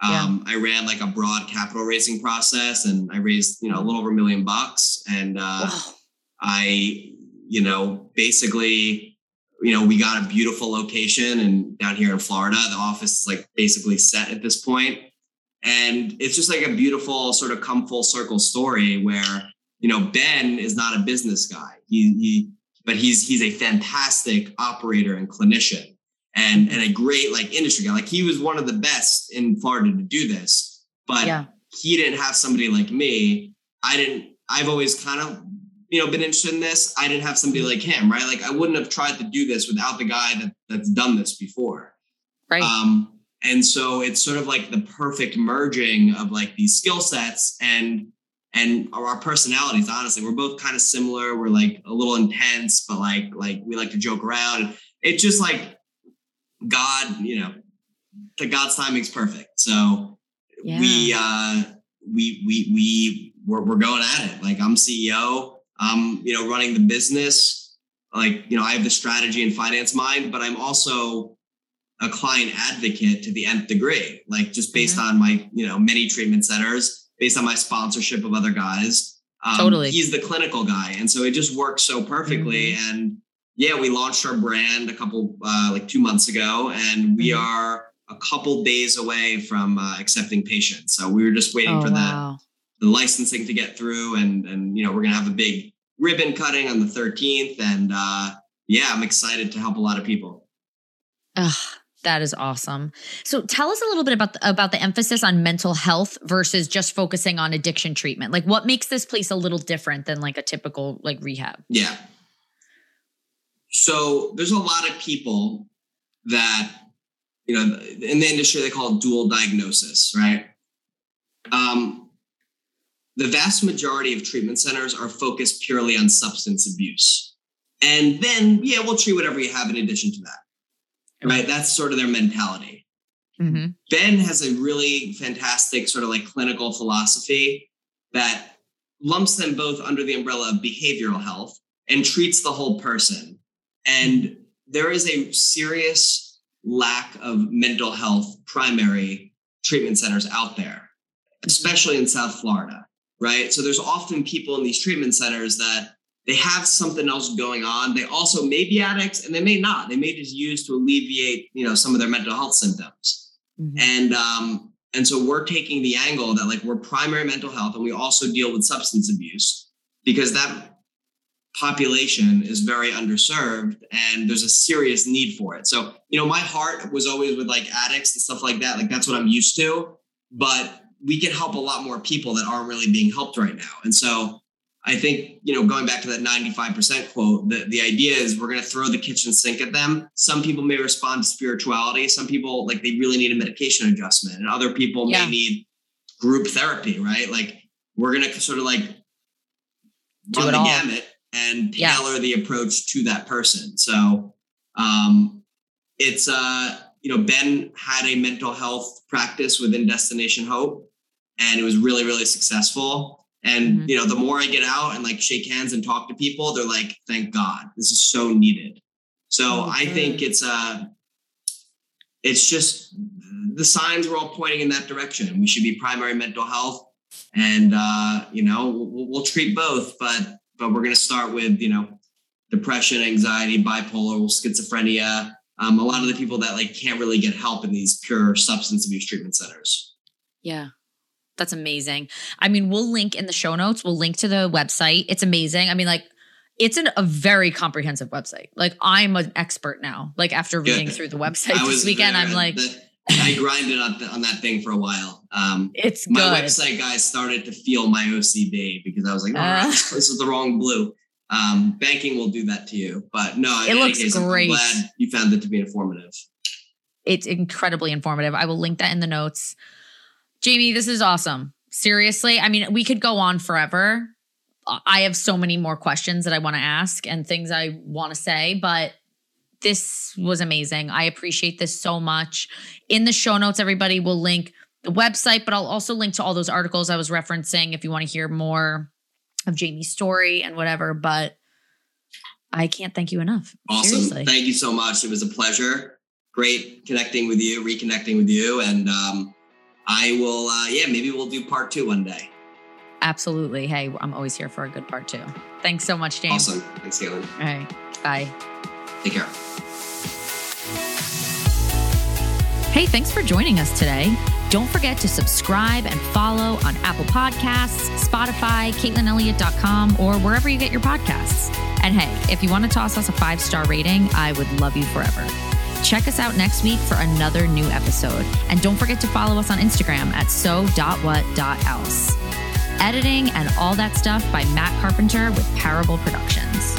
Um, I ran like a broad capital raising process, and I raised you know a little over a million bucks. And uh, Wow. I, you know, basically, you know, we got a beautiful location and down here in Florida, the office is like basically set at this point. And it's just like a beautiful sort of come full circle story where you know, Ben is not a business guy. He, he but he's he's a fantastic operator and clinician and and a great like industry guy. Like he was one of the best in Florida to do this, but yeah. he didn't have somebody like me. I didn't. I've always kind of you know been interested in this. I didn't have somebody like him, right? Like I wouldn't have tried to do this without the guy that that's done this before, right? Um, and so it's sort of like the perfect merging of like these skill sets and and our personalities honestly we're both kind of similar we're like a little intense but like like we like to joke around it's just like god you know the god's timing's perfect so yeah. we uh we we we we're, we're going at it like i'm ceo i'm you know running the business like you know i have the strategy and finance mind but i'm also a client advocate to the nth degree, like just based mm-hmm. on my, you know, many treatment centers, based on my sponsorship of other guys. Um, totally. He's the clinical guy. And so it just works so perfectly. Mm-hmm. And yeah, we launched our brand a couple, uh, like two months ago, and we mm-hmm. are a couple days away from uh, accepting patients. So we were just waiting oh, for wow. the, the licensing to get through. And, and, you know, we're going to have a big ribbon cutting on the 13th. And uh, yeah, I'm excited to help a lot of people. Ugh, that is awesome. So tell us a little bit about the, about the emphasis on mental health versus just focusing on addiction treatment. Like what makes this place a little different than like a typical like rehab? Yeah. So there's a lot of people that you know in the industry they call it dual diagnosis, right? Um, the vast majority of treatment centers are focused purely on substance abuse. And then, yeah, we'll treat whatever you have in addition to that right? That's sort of their mentality. Mm-hmm. Ben has a really fantastic sort of like clinical philosophy that lumps them both under the umbrella of behavioral health and treats the whole person. And there is a serious lack of mental health primary treatment centers out there, especially in South Florida, right? So there's often people in these treatment centers that they have something else going on. They also may be addicts and they may not. They may just use to alleviate, you know, some of their mental health symptoms. Mm-hmm. And um, and so we're taking the angle that like we're primary mental health and we also deal with substance abuse because that population is very underserved and there's a serious need for it. So, you know, my heart was always with like addicts and stuff like that. Like that's what I'm used to, but we can help a lot more people that aren't really being helped right now. And so I think, you know, going back to that 95% quote, the, the idea is we're going to throw the kitchen sink at them. Some people may respond to spirituality. Some people, like, they really need a medication adjustment, and other people yeah. may need group therapy, right? Like, we're going to sort of like Do run the all. gamut and tailor yeah. the approach to that person. So, um, it's, uh, you know, Ben had a mental health practice within Destination Hope, and it was really, really successful and mm-hmm. you know, the more I get out and like shake hands and talk to people, they're like, "Thank God, this is so needed." So oh, I think it's uh it's just the signs were all pointing in that direction. We should be primary mental health, and uh, you know, we'll, we'll treat both, but but we're going to start with you know depression, anxiety, bipolar, schizophrenia. Um, a lot of the people that like can't really get help in these pure substance abuse treatment centers. Yeah. That's amazing. I mean, we'll link in the show notes. We'll link to the website. It's amazing. I mean, like, it's an, a very comprehensive website. Like, I'm an expert now. Like, after reading through the website this weekend, I'm like, the, I grinded on, the, on that thing for a while. Um, it's my good. website guy started to feel my OCD because I was like, oh, uh, this is the wrong blue. Um, banking will do that to you, but no, it looks case, great. I'm glad you found it to be informative. It's incredibly informative. I will link that in the notes. Jamie, this is awesome. Seriously. I mean, we could go on forever. I have so many more questions that I want to ask and things I want to say, but this was amazing. I appreciate this so much. In the show notes, everybody will link the website, but I'll also link to all those articles I was referencing if you want to hear more of Jamie's story and whatever. But I can't thank you enough. Awesome. Seriously. Thank you so much. It was a pleasure. Great connecting with you, reconnecting with you. And um, I will, uh, yeah, maybe we'll do part two one day. Absolutely. Hey, I'm always here for a good part two. Thanks so much, James. Awesome. Thanks, Caitlin. All right. Bye. Take care. Hey, thanks for joining us today. Don't forget to subscribe and follow on Apple Podcasts, Spotify, CaitlinElliott.com, or wherever you get your podcasts. And hey, if you want to toss us a five star rating, I would love you forever. Check us out next week for another new episode. And don't forget to follow us on Instagram at so.what.else. Editing and all that stuff by Matt Carpenter with Parable Productions.